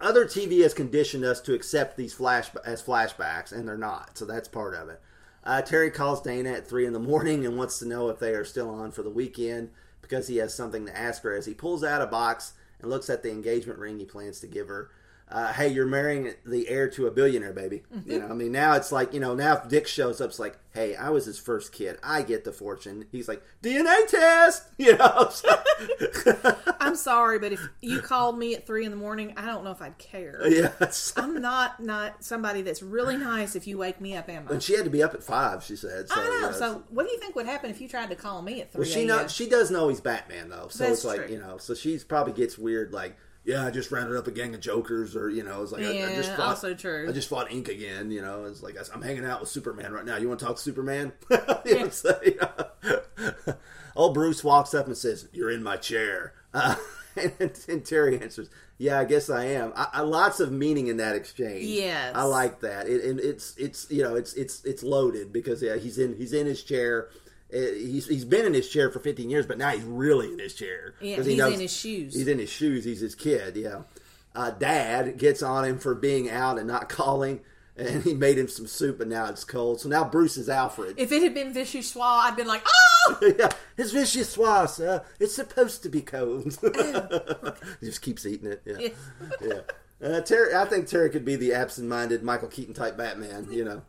other TV has conditioned us to accept these flash as flashbacks, and they're not. So that's part of it. Uh, Terry calls Dana at three in the morning and wants to know if they are still on for the weekend because he has something to ask her. As he pulls out a box and looks at the engagement ring he plans to give her. Uh, hey, you're marrying the heir to a billionaire, baby. You know, I mean, now it's like, you know, now if Dick shows up, it's like, hey, I was his first kid. I get the fortune. He's like, DNA test, you know. I'm sorry, but if you called me at three in the morning, I don't know if I'd care. yeah. I'm not not somebody that's really nice if you wake me up, am I? And she had to be up at five. She said. So, I know. So, what do you think would happen if you tried to call me at three? well, she know she does know he's Batman though. So That's it's like true. you know. So she's probably gets weird like. Yeah, I just rounded up a gang of jokers, or you know, it's like I, I Yeah, just fought. also true. I just fought Inque again. You know, it's like I'm hanging out with Superman right now. You want to talk to Superman? you know what I'm saying? Old Bruce walks up and says, "You're in my chair," uh, and, and Terry answers, "Yeah, I guess I am." I, I, lots of meaning in that exchange. Yes. I like that. It, and it's it's you know it's it's it's loaded because yeah he's in he's in his chair. He's he's been in his chair for 15 years, but now he's really in his chair. Yeah, he's knows- in his shoes. He's in his shoes. He's his kid. Yeah. Uh, Dad gets on him for being out and not calling, and he made him some soup, and now it's cold. So now Bruce is Alfred. If it had been Vichyssoise, I'd been like, oh! yeah, it's vicious sauce. Uh, it's supposed to be cold. he just keeps eating it. Yeah, yeah. Uh, Terry, I think Terry could be the absent-minded Michael Keaton type Batman. You know,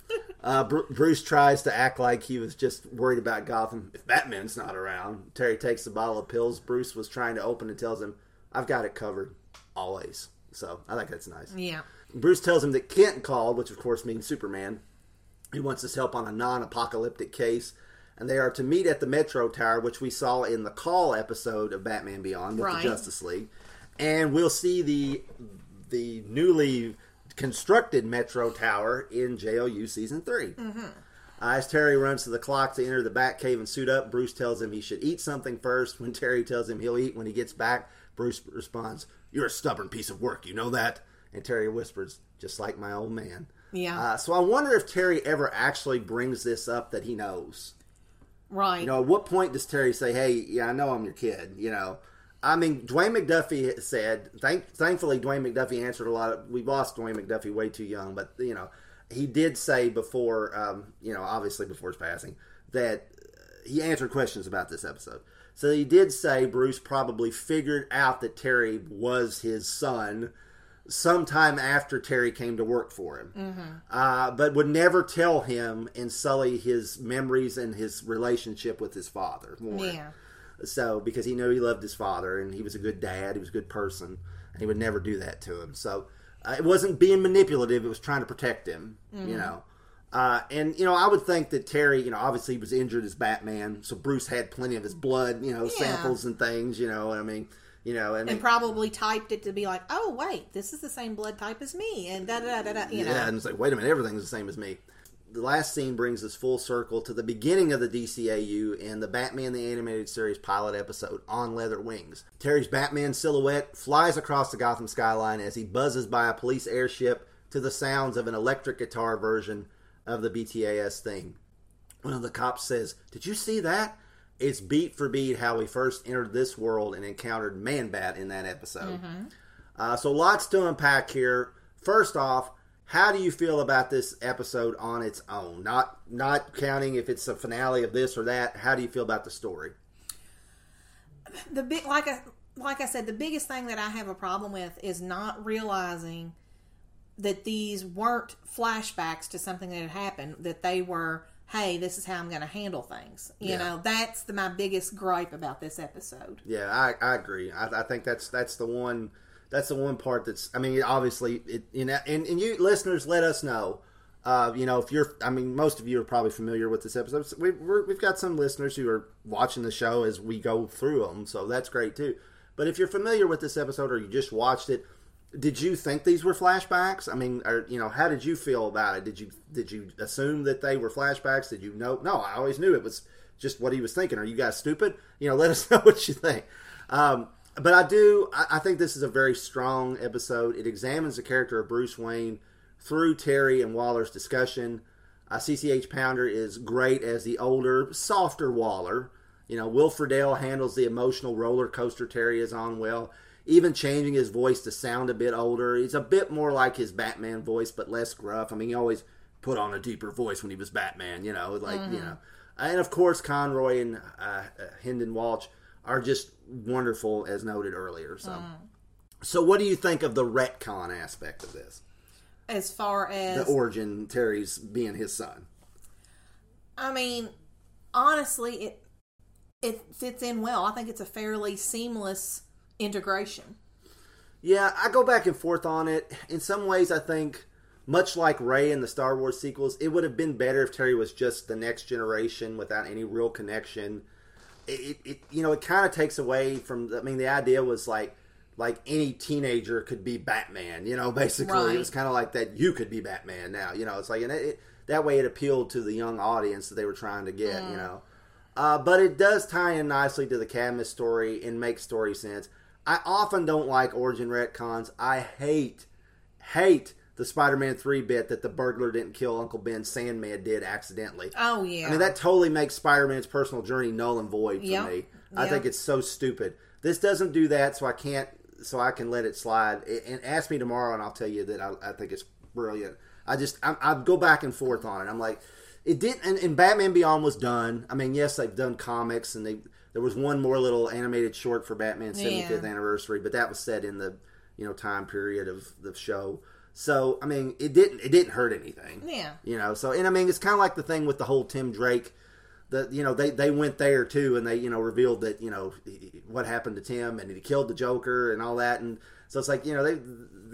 uh, Bru- Bruce tries to act like he was just worried about Gotham. If Batman's not around, Terry takes the bottle of pills Bruce was trying to open and tells him, "I've got it covered, always." So I think that's nice. Yeah. Bruce tells him that Kent called, which of course means Superman. He wants his help on a non apocalyptic case. And they are to meet at the Metro Tower, which we saw in the Call episode of Batman Beyond with Right. the Justice League. And we'll see the the newly constructed Metro Tower in JLU Season 3. Mm-hmm. Uh, as Terry runs to the clock to enter the back Batcave and suit up, Bruce tells him he should eat something first. When Terry tells him he'll eat when he gets back, Bruce responds, You're a stubborn piece of work, you know that? And Terry whispers, Just like my old man. Yeah. Uh, so I wonder if Terry ever actually brings this up that he knows. right. You know, at what point does Terry say, "Hey, yeah, I know I'm your kid"? You know, I mean, Dwayne McDuffie said. Thank, thankfully, Dwayne McDuffie answered a lot of. We lost Dwayne McDuffie way too young, but you know, he did say before, um, you know, obviously before his passing, that uh, he answered questions about this episode. So he did say Bruce probably figured out that Terry was his son sometime after Terry came to work for him, uh, but would never tell him and sully his memories and his relationship with his father. More. Yeah. So because he knew he loved his father and he was a good dad, he was a good person, and he would never do that to him. So uh, it wasn't being manipulative; it was trying to protect him. You know. Uh, and you know, I would think that Terry, you know, obviously he was injured as Batman, so Bruce had plenty of his blood, you know, Yeah. samples and things. You know, I mean, you know, and, and probably typed it to be like, oh wait, this is the same blood type as me, and da da da da. You know, and it's like, wait a minute, everything's the same as me. The last scene brings us full circle to the beginning of the DCAU and the Batman the Animated Series pilot episode on Leather Wings. Terry's Batman silhouette flies across the Gotham skyline as he buzzes by a police airship to the sounds of an electric guitar version of the BTAS theme. One of the cops says, Did you see that? It's beat for beat how we first entered this world and encountered Man Bat in that episode. Uh, so lots to unpack here. First off, how do you feel about this episode on its own? Not not counting if it's a finale of this or that. How do you feel about the story? the big like I like I said, the biggest thing that I have a problem with is not realizing that these weren't flashbacks to something that had happened. That they were, hey, this is how I'm going to handle things. You Yeah. know, that's the, my biggest gripe about this episode. Yeah, I, I agree. I, I think that's that's the one that's the one part that's. I mean, obviously, it you know, and, and you listeners, let us know. Uh, you know, if you're, I mean, most of you are probably familiar with this episode. So we, we've got some listeners who are watching the show as we go through them, so that's great too. But if you're familiar with this episode or you just watched it, did you think these were flashbacks? I mean, or you know, how did you feel about it? Did you did you assume that they were flashbacks? Did you know? No, I always knew it was just what he was thinking. Are you guys stupid? You know, let us know what you think. Um, but I do. I, I think this is a very strong episode. It examines the character of Bruce Wayne through Terry and Waller's discussion. Uh, CCH Pounder is great as the older, softer Waller. You know, Will Friedle handles the emotional roller coaster Terry is on well, even changing his voice to sound a bit older. He's a bit more like his Batman voice, but less gruff. I mean, he always put on a deeper voice when he was Batman, you know, like, you know. And of course, Conroy and uh, uh, Hynden Walch are just wonderful, as noted earlier. So, mm. so what do you think of the retcon aspect of this? As far as The origin, Terry's being his son. I mean, honestly, it it fits in well. I think it's a fairly seamless integration. Yeah, I go back and forth on it. In some ways, I think, much like Rey in the Star Wars sequels, it would have been better if Terry was just the next generation without any real connection. It, it, you know, it kind of takes away from. I mean, the idea was like, like any teenager could be Batman. You know, basically, Right. it was kind of like that. You could be Batman now. You know, it's like, and it, it, that way it appealed to the young audience that they were trying to get. You know. Uh, but it does tie in nicely to the Cadmus story and make story sense. I often don't like origin retcons. I hate, hate the Spider-Man three bit that the burglar didn't kill Uncle Ben. Sandman did accidentally. Oh yeah. I mean that totally makes Spider-Man's personal journey null and void for Yep. me. I Yep. think it's so stupid. This doesn't do that, so I can't. So I can let it slide. And ask me tomorrow, and I'll tell you that I, I think it's brilliant. I just I, I go back and forth on it. I'm like, it didn't. And, and Batman Beyond was done. I mean, yes, they've done comics, and they there was one more little animated short for Batman's 75th Yeah. anniversary, but that was set in the you know time period of the show. So I mean, it didn't it didn't hurt anything. Yeah. You know, so and I mean, it's kind of like the thing with the whole Tim Drake. That you know they they went there too, and they you know revealed that you know what happened to Tim, and he killed the Joker and all that, and so it's like you know they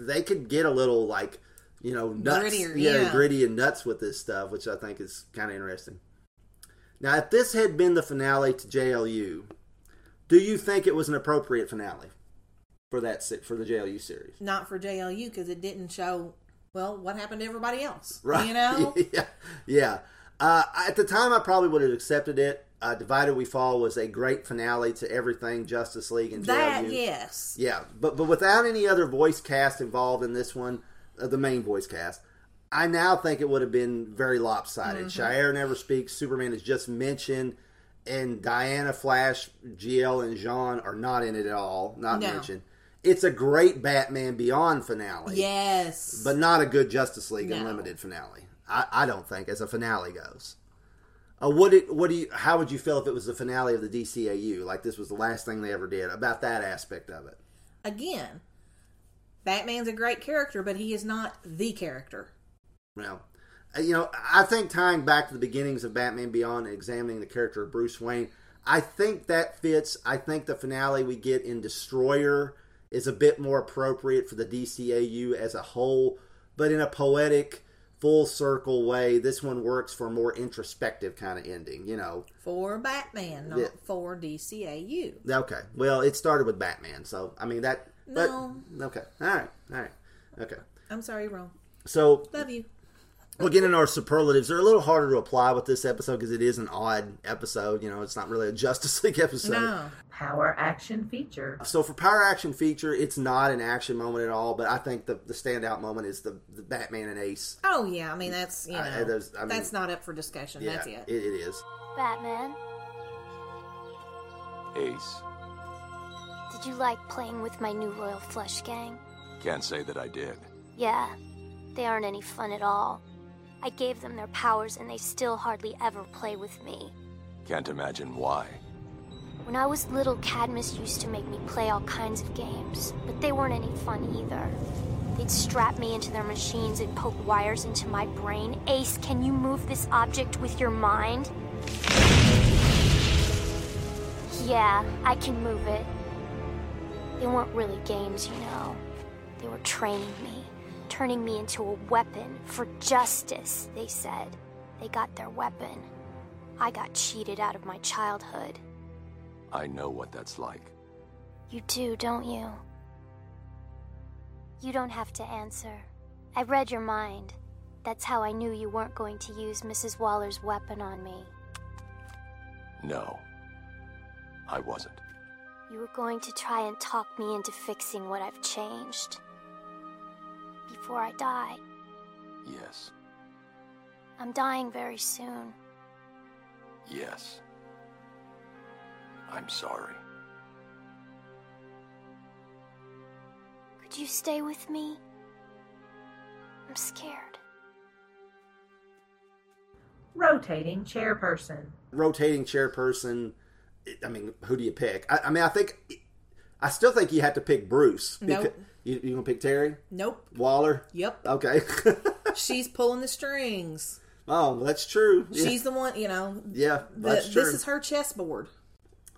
they could get a little like you know nuts, Grittier, yeah, yeah. gritty and nuts with this stuff, which I think is kind of interesting. Now, if this had been the finale to JLU, do you think it was an appropriate finale for that for the JLU series? Not for JLU because it didn't show well what happened to everybody else. Right. You know. yeah. Yeah. Uh, at the time, I probably would have accepted it. Uh, Divided We Fall was a great finale to everything Justice League and that JLU. yes. Yeah, but but without any other voice cast involved in this one, uh, the main voice cast, I now think it would have been very lopsided. Mm-hmm. Shayera never speaks. Superman is just mentioned, and Diana, Flash, GL, and J'onn are not in it at all. Not No. mentioned. It's a great Batman Beyond finale Yes. but not a good Justice League No. Unlimited finale. I, I don't think as a finale goes. Uh, what it, what do you? How would you feel if it was the finale of the DCAU? Like this was the last thing they ever did about that aspect of it. again, Batman's a great character, but he is not the character. Well, uh, you know, I think tying back to the beginnings of Batman Beyond and examining the character of Bruce Wayne, I think that fits. I think the finale we get in Destroyer is a bit more appropriate for the DCAU as a whole, but in a poetic full circle way. This one works for a more introspective kind of ending. You know. For Batman, not Yeah. for DCAU. Okay. Well, it started with Batman, so I mean that. but- No. okay. All right. All right. Okay. I'm sorry, wrong. So Love you. We'll get into our superlatives. They're a little harder to apply with this episode because it is an odd episode. You know, it's not really a Justice League episode. No. Power action feature. So for power action feature, it's not an action moment at all. But I think the the standout moment is the, the Batman and Ace. Oh yeah, I mean that's you know I- there's- I mean- that's not up for discussion. Yeah, that's it. it, it is. Batman, Ace. did you like playing with my new Royal Flush gang? Can't say that I did. Yeah, they aren't any fun at all. I gave them their powers and they still hardly ever play with me. Can't imagine why. When I was little, Cadmus used to make me play all kinds of games, but they weren't any fun either. They'd strap me into their machines and poke wires into my brain. Ace, can you move this object with your mind? Yeah, I can move it. They weren't really games, you know. They were training me, turning me into a weapon for justice, they said. They got their weapon. I got cheated out of my childhood. I know what that's like. You do, don't you? You don't have to answer. I read your mind. That's how I knew you weren't going to use Mrs. Waller's weapon on me. No. I wasn't. You were going to try and talk me into fixing what I've changed. Before I die. Yes. I'm dying very soon. Yes. I'm sorry. Could you stay with me? I'm scared. Rotating chairperson. Rotating chairperson. I mean, who do you pick? I, I mean, I think I still think you have to pick Bruce. Nope. You, you gonna pick Terry Nope. Waller? Yep. Okay. She's pulling the strings. oh, that's true. Yeah. She's the one. You know. yeah, The, that's true. this is her chessboard.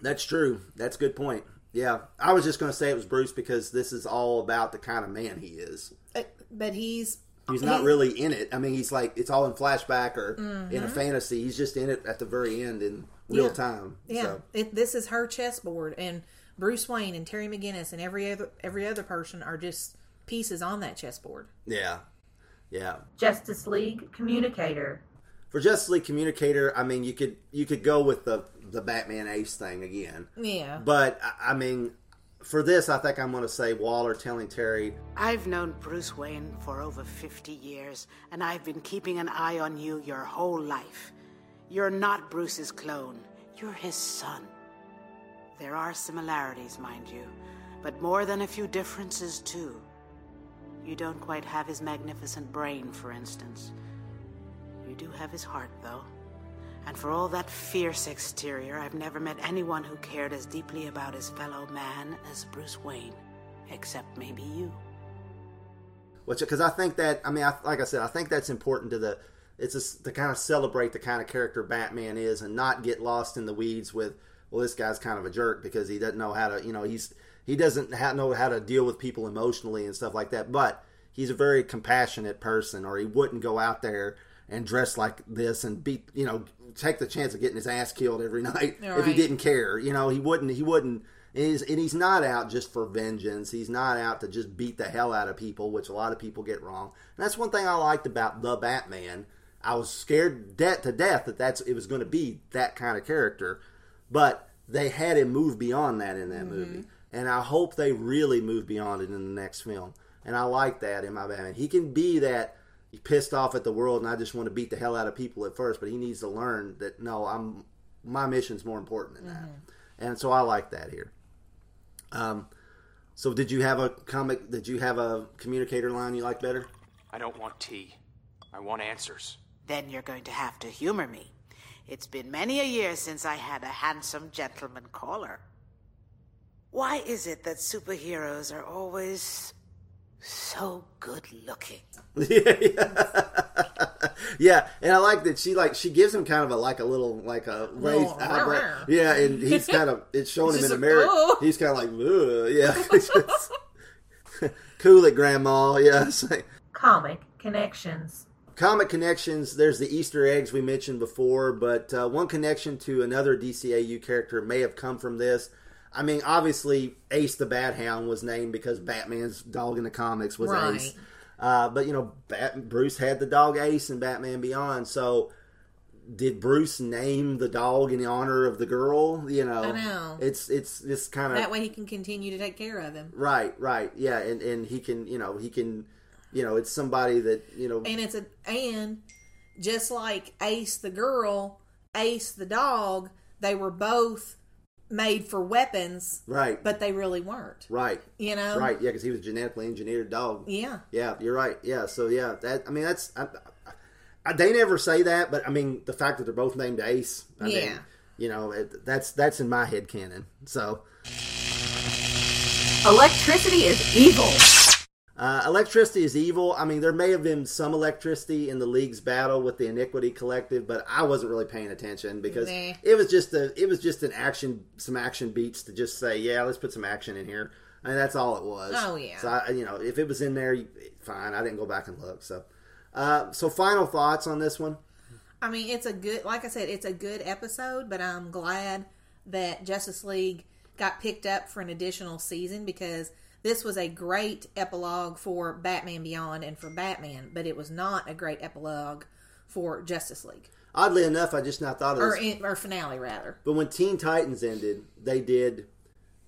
That's true. That's a good point. Yeah, I was just going to say it was Bruce because this is all about the kind of man he is. Uh, But he's He's not really in it. I mean, he's like it's all in flashback or Mm-hmm. in a fantasy. He's just in it at the very end in real Yeah. time. Yeah, So, it, this is her chessboard, and Bruce Wayne and Terry McGinnis and every other every other person are just pieces on that chessboard. yeah, yeah. Justice League communicator. For Justice League Communicator, I mean, you could you could go with the the Batman Ace thing again, Yeah, but I- I mean, for this, I think I'm going to say Waller telling Terry, I've known Bruce Wayne for over 50 years, and I've been keeping an eye on you your whole life. You're not Bruce's clone, you're his son. There are similarities, mind you, but more than a few differences, too. You don't quite have his magnificent brain, for instance. You do have his heart, though. And for all that fierce exterior, I've never met anyone who cared as deeply about his fellow man as Bruce Wayne. Except maybe you. which because I think that I mean, I, like I said, I think that's important to the it's just to kind of celebrate the kind of character Batman is and not get lost in the weeds with well, this guy's kind of a jerk because he doesn't know how to you know he's he doesn't know how to deal with people emotionally and stuff like that, but he's a very compassionate person, or he wouldn't go out there and dress like this and beat you know take the chance of getting his ass killed every night if he didn't care. You know, he wouldn't. He wouldn't. And he's, and he's not out just for vengeance. He's not out to just beat the hell out of people, which a lot of people get wrong. And that's one thing I liked about the Batman. I was scared to death that that's it was going to be that kind of character, but they had him move beyond that in that movie, and I hope they really move beyond it in the next film. And I like that in my Batman. He can be that pissed off at the world, and I just want to beat the hell out of people at first, but he needs to learn that no, I'm my mission's more important than that. And so I like that here. Um, so did you have a comic? Did you have a communicator line you like better? I don't want tea. I want answers. Then you're going to have to humor me. It's been many a year since I had a handsome gentleman caller. Why is it that superheroes are always so good looking? yeah, and I like that she like she gives him kind of a like a little like a raised Little eyebrow. rah-rah. Yeah, and he's kind of it's showing him in the just mirror. "Oh." He's kind of like, Ugh. yeah, cool it, grandma. Yeah, like- Comic connections. Comic connections. There's the Easter eggs we mentioned before, but uh, one connection to another DCAU character may have come from this. I mean, obviously, Ace the Bat Hound was named because Batman's dog in the comics was Right. Ace. Uh, but you know, Bat- Bruce had the dog Ace in Batman Beyond. So, did Bruce name the dog in honor of the girl? You know, I know. It's it's this kind of That way he can continue to take care of him. right, right, yeah, and and he can, you know, he can, you know, it's somebody that you know, And it's a and just like Ace the girl, Ace the dog, they were both made for weapons, right, but they really weren't. right, You know? right, yeah, because he was a genetically engineered dog. Yeah. Yeah, you're right. Yeah, so yeah, that I mean that's I, I, they never say that, but I mean the fact that they're both named Ace. I Yeah. mean, you know it, that's that's in my head canon. So Electricity is evil. Uh, electricity is evil. I mean, there may have been some electricity in the league's battle with the Iniquity Collective, but I wasn't really paying attention because Nah. it was just a it was just an action some action beats to just say yeah let's put some action in here. I mean that's all it was. Oh, yeah. So I, you know if it was in there, fine. I didn't go back and look. So uh, so final thoughts on this one. I mean, it's a good, like I said, it's a good episode, but I'm glad that Justice League got picked up for an additional season because this was a great epilogue for Batman Beyond and for Batman, but it was not a great epilogue for Justice League Oddly enough, I just now thought of or this. in, or finale rather. But when Teen Titans ended, they did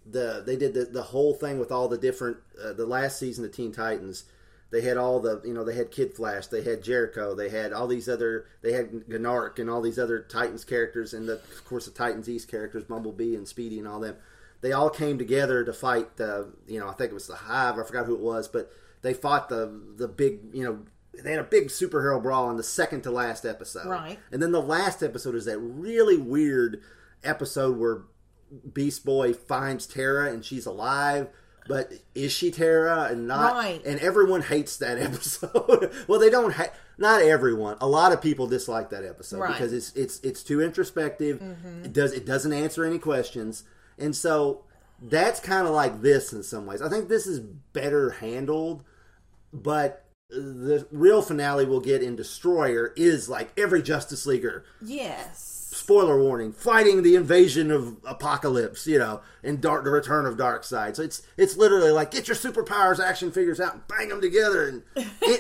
the they did the, the whole thing with all the different uh, the last season of Teen Titans. They had all the you know they had Kid Flash, they had Jericho, they had all these other they had Gnaark and all these other Titans characters, and the, of course the Titans East characters, Bumblebee and Speedy and all them. They all came together to fight the you know I think it was the Hive, I forgot who it was, but they fought the the big you know they had a big superhero brawl in the second to last episode, Right. And then the last episode is that really weird episode where Beast Boy finds Tara and she's alive, but is she Tara and not? Right. And everyone hates that episode. well, they don't. Ha- not everyone. A lot of people dislike that episode Right. because it's it's it's too introspective. Mm-hmm. It does it doesn't answer any questions, and so that's kind of like this in some ways. I think this is better handled, but the real finale we'll get in Destroyer is like every Justice Leaguer er, Yes. spoiler warning fighting the invasion of Apokolips you know and dark the return of Darkseid so it's it's literally like get your superpowers action figures out and bang them together and in,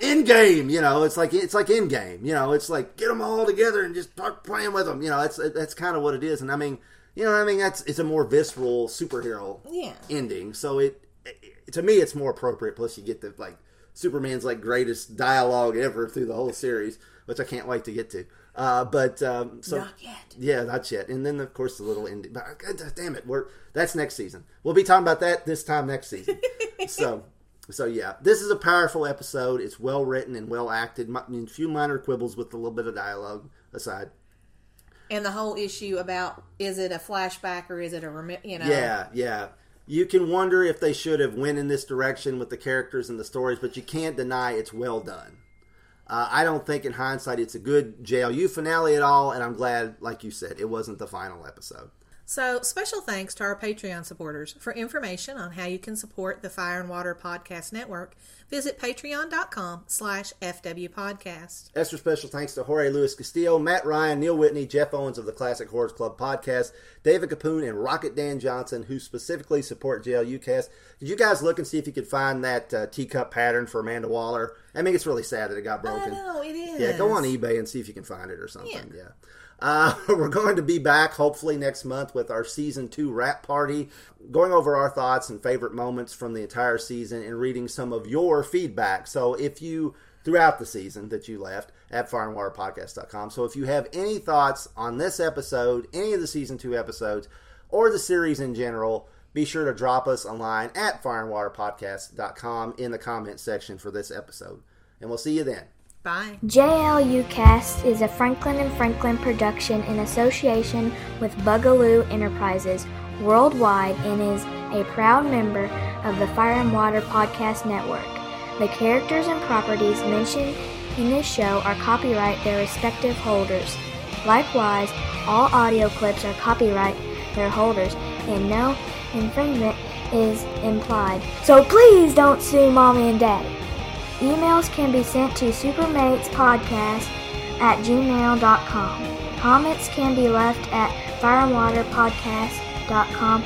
in game you know it's like it's like in game you know it's like get them all together and just start playing with them you know that's that's kind of what it is and i mean you know i mean that's it's a more visceral superhero Yeah. ending so it, it to me it's more appropriate plus you get the like superman's like greatest dialogue ever through the whole series which i can't wait to get to uh, but um, so Not yet. yeah, not yet. And then of course the little indie. But God damn it, we're that's next season. We'll be talking about that this time next season. so, so yeah, this is a powerful episode. It's well written and well acted. A few minor quibbles with a little bit of dialogue aside. And the whole issue about is it a flashback or is it a remi- you know? Yeah, yeah. You can wonder if they should have went in this direction with the characters and the stories, but you can't deny it's well done. Uh, I don't think, in hindsight, it's a good JLU finale at all, and I'm glad, like you said, it wasn't the final episode. So, special thanks to our Patreon supporters. For information on how you can support the Fire and Water Podcast Network, visit patreon.com slash fwpodcast. Extra special thanks to Jorge Luis Castillo, Matt Ryan, Neil Whitney, Jeff Owens of the Classic Horrors Club podcast, David Capoon, and Rocket Dan Johnson, who specifically support JLUcast. Did you guys look and see if you could find that uh, teacup pattern for Amanda Waller? I mean, it's really sad that it got I broken. know, it is. Yeah, go on eBay and see if you can find it or something. Yeah. Yeah. Uh, we're going to be back hopefully next month with our season two wrap party, going over our thoughts and favorite moments from the entire season and reading some of your feedback. So if you, throughout the season that you left at fireandwaterpodcast.com. So if you have any thoughts on this episode, any of the season two episodes, or the series in general, be sure to drop us a line at fireandwaterpodcast.com in the comment section for this episode. And we'll see you then. Bye. JLU Cast is a Franklin and Franklin production in association with Bugaloo Enterprises worldwide and is a proud member of the Fire and Water Podcast Network. The characters and properties mentioned in this show are copyright their respective holders. Likewise, all audio clips are copyright their holders and no infringement is implied. So please don't sue mommy and daddy. Emails can be sent to supermatespodcast at gmail.com. Comments can be left at fireandwaterpodcast.com.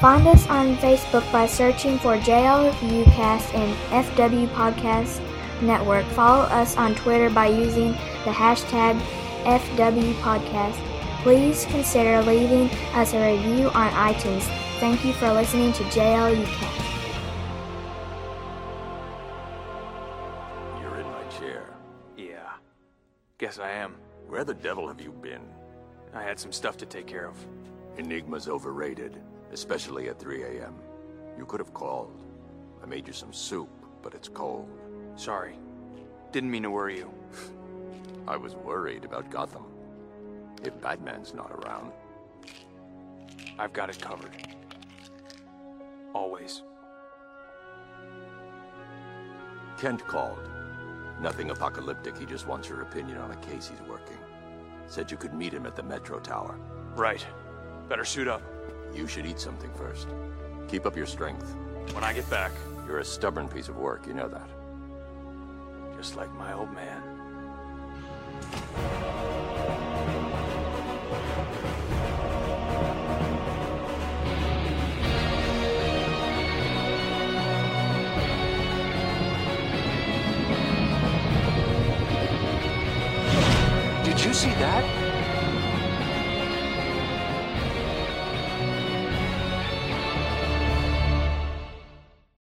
Find us on Facebook by searching for JLUcast and FW Podcast Network. Follow us on Twitter by using the hashtag FW Podcast. Please consider leaving us a review on iTunes. Thank you for listening to JLUcast. Guess I am. Where the devil have you been? I had some stuff to take care of. Enigma's overrated, especially at 3 a.m. You could have called. I made you some soup, but it's cold. Sorry. Didn't mean to worry you. I was worried about Gotham. If Batman's not around, I've got it covered. Always. Kent called. Nothing apocalyptic, he just wants your opinion on a case he's working. Said you could meet him at the Metro Tower. Right. Better suit up. You should eat something first. Keep up your strength. When I get back. You're a stubborn piece of work, you know that. Just like my old man. You see that?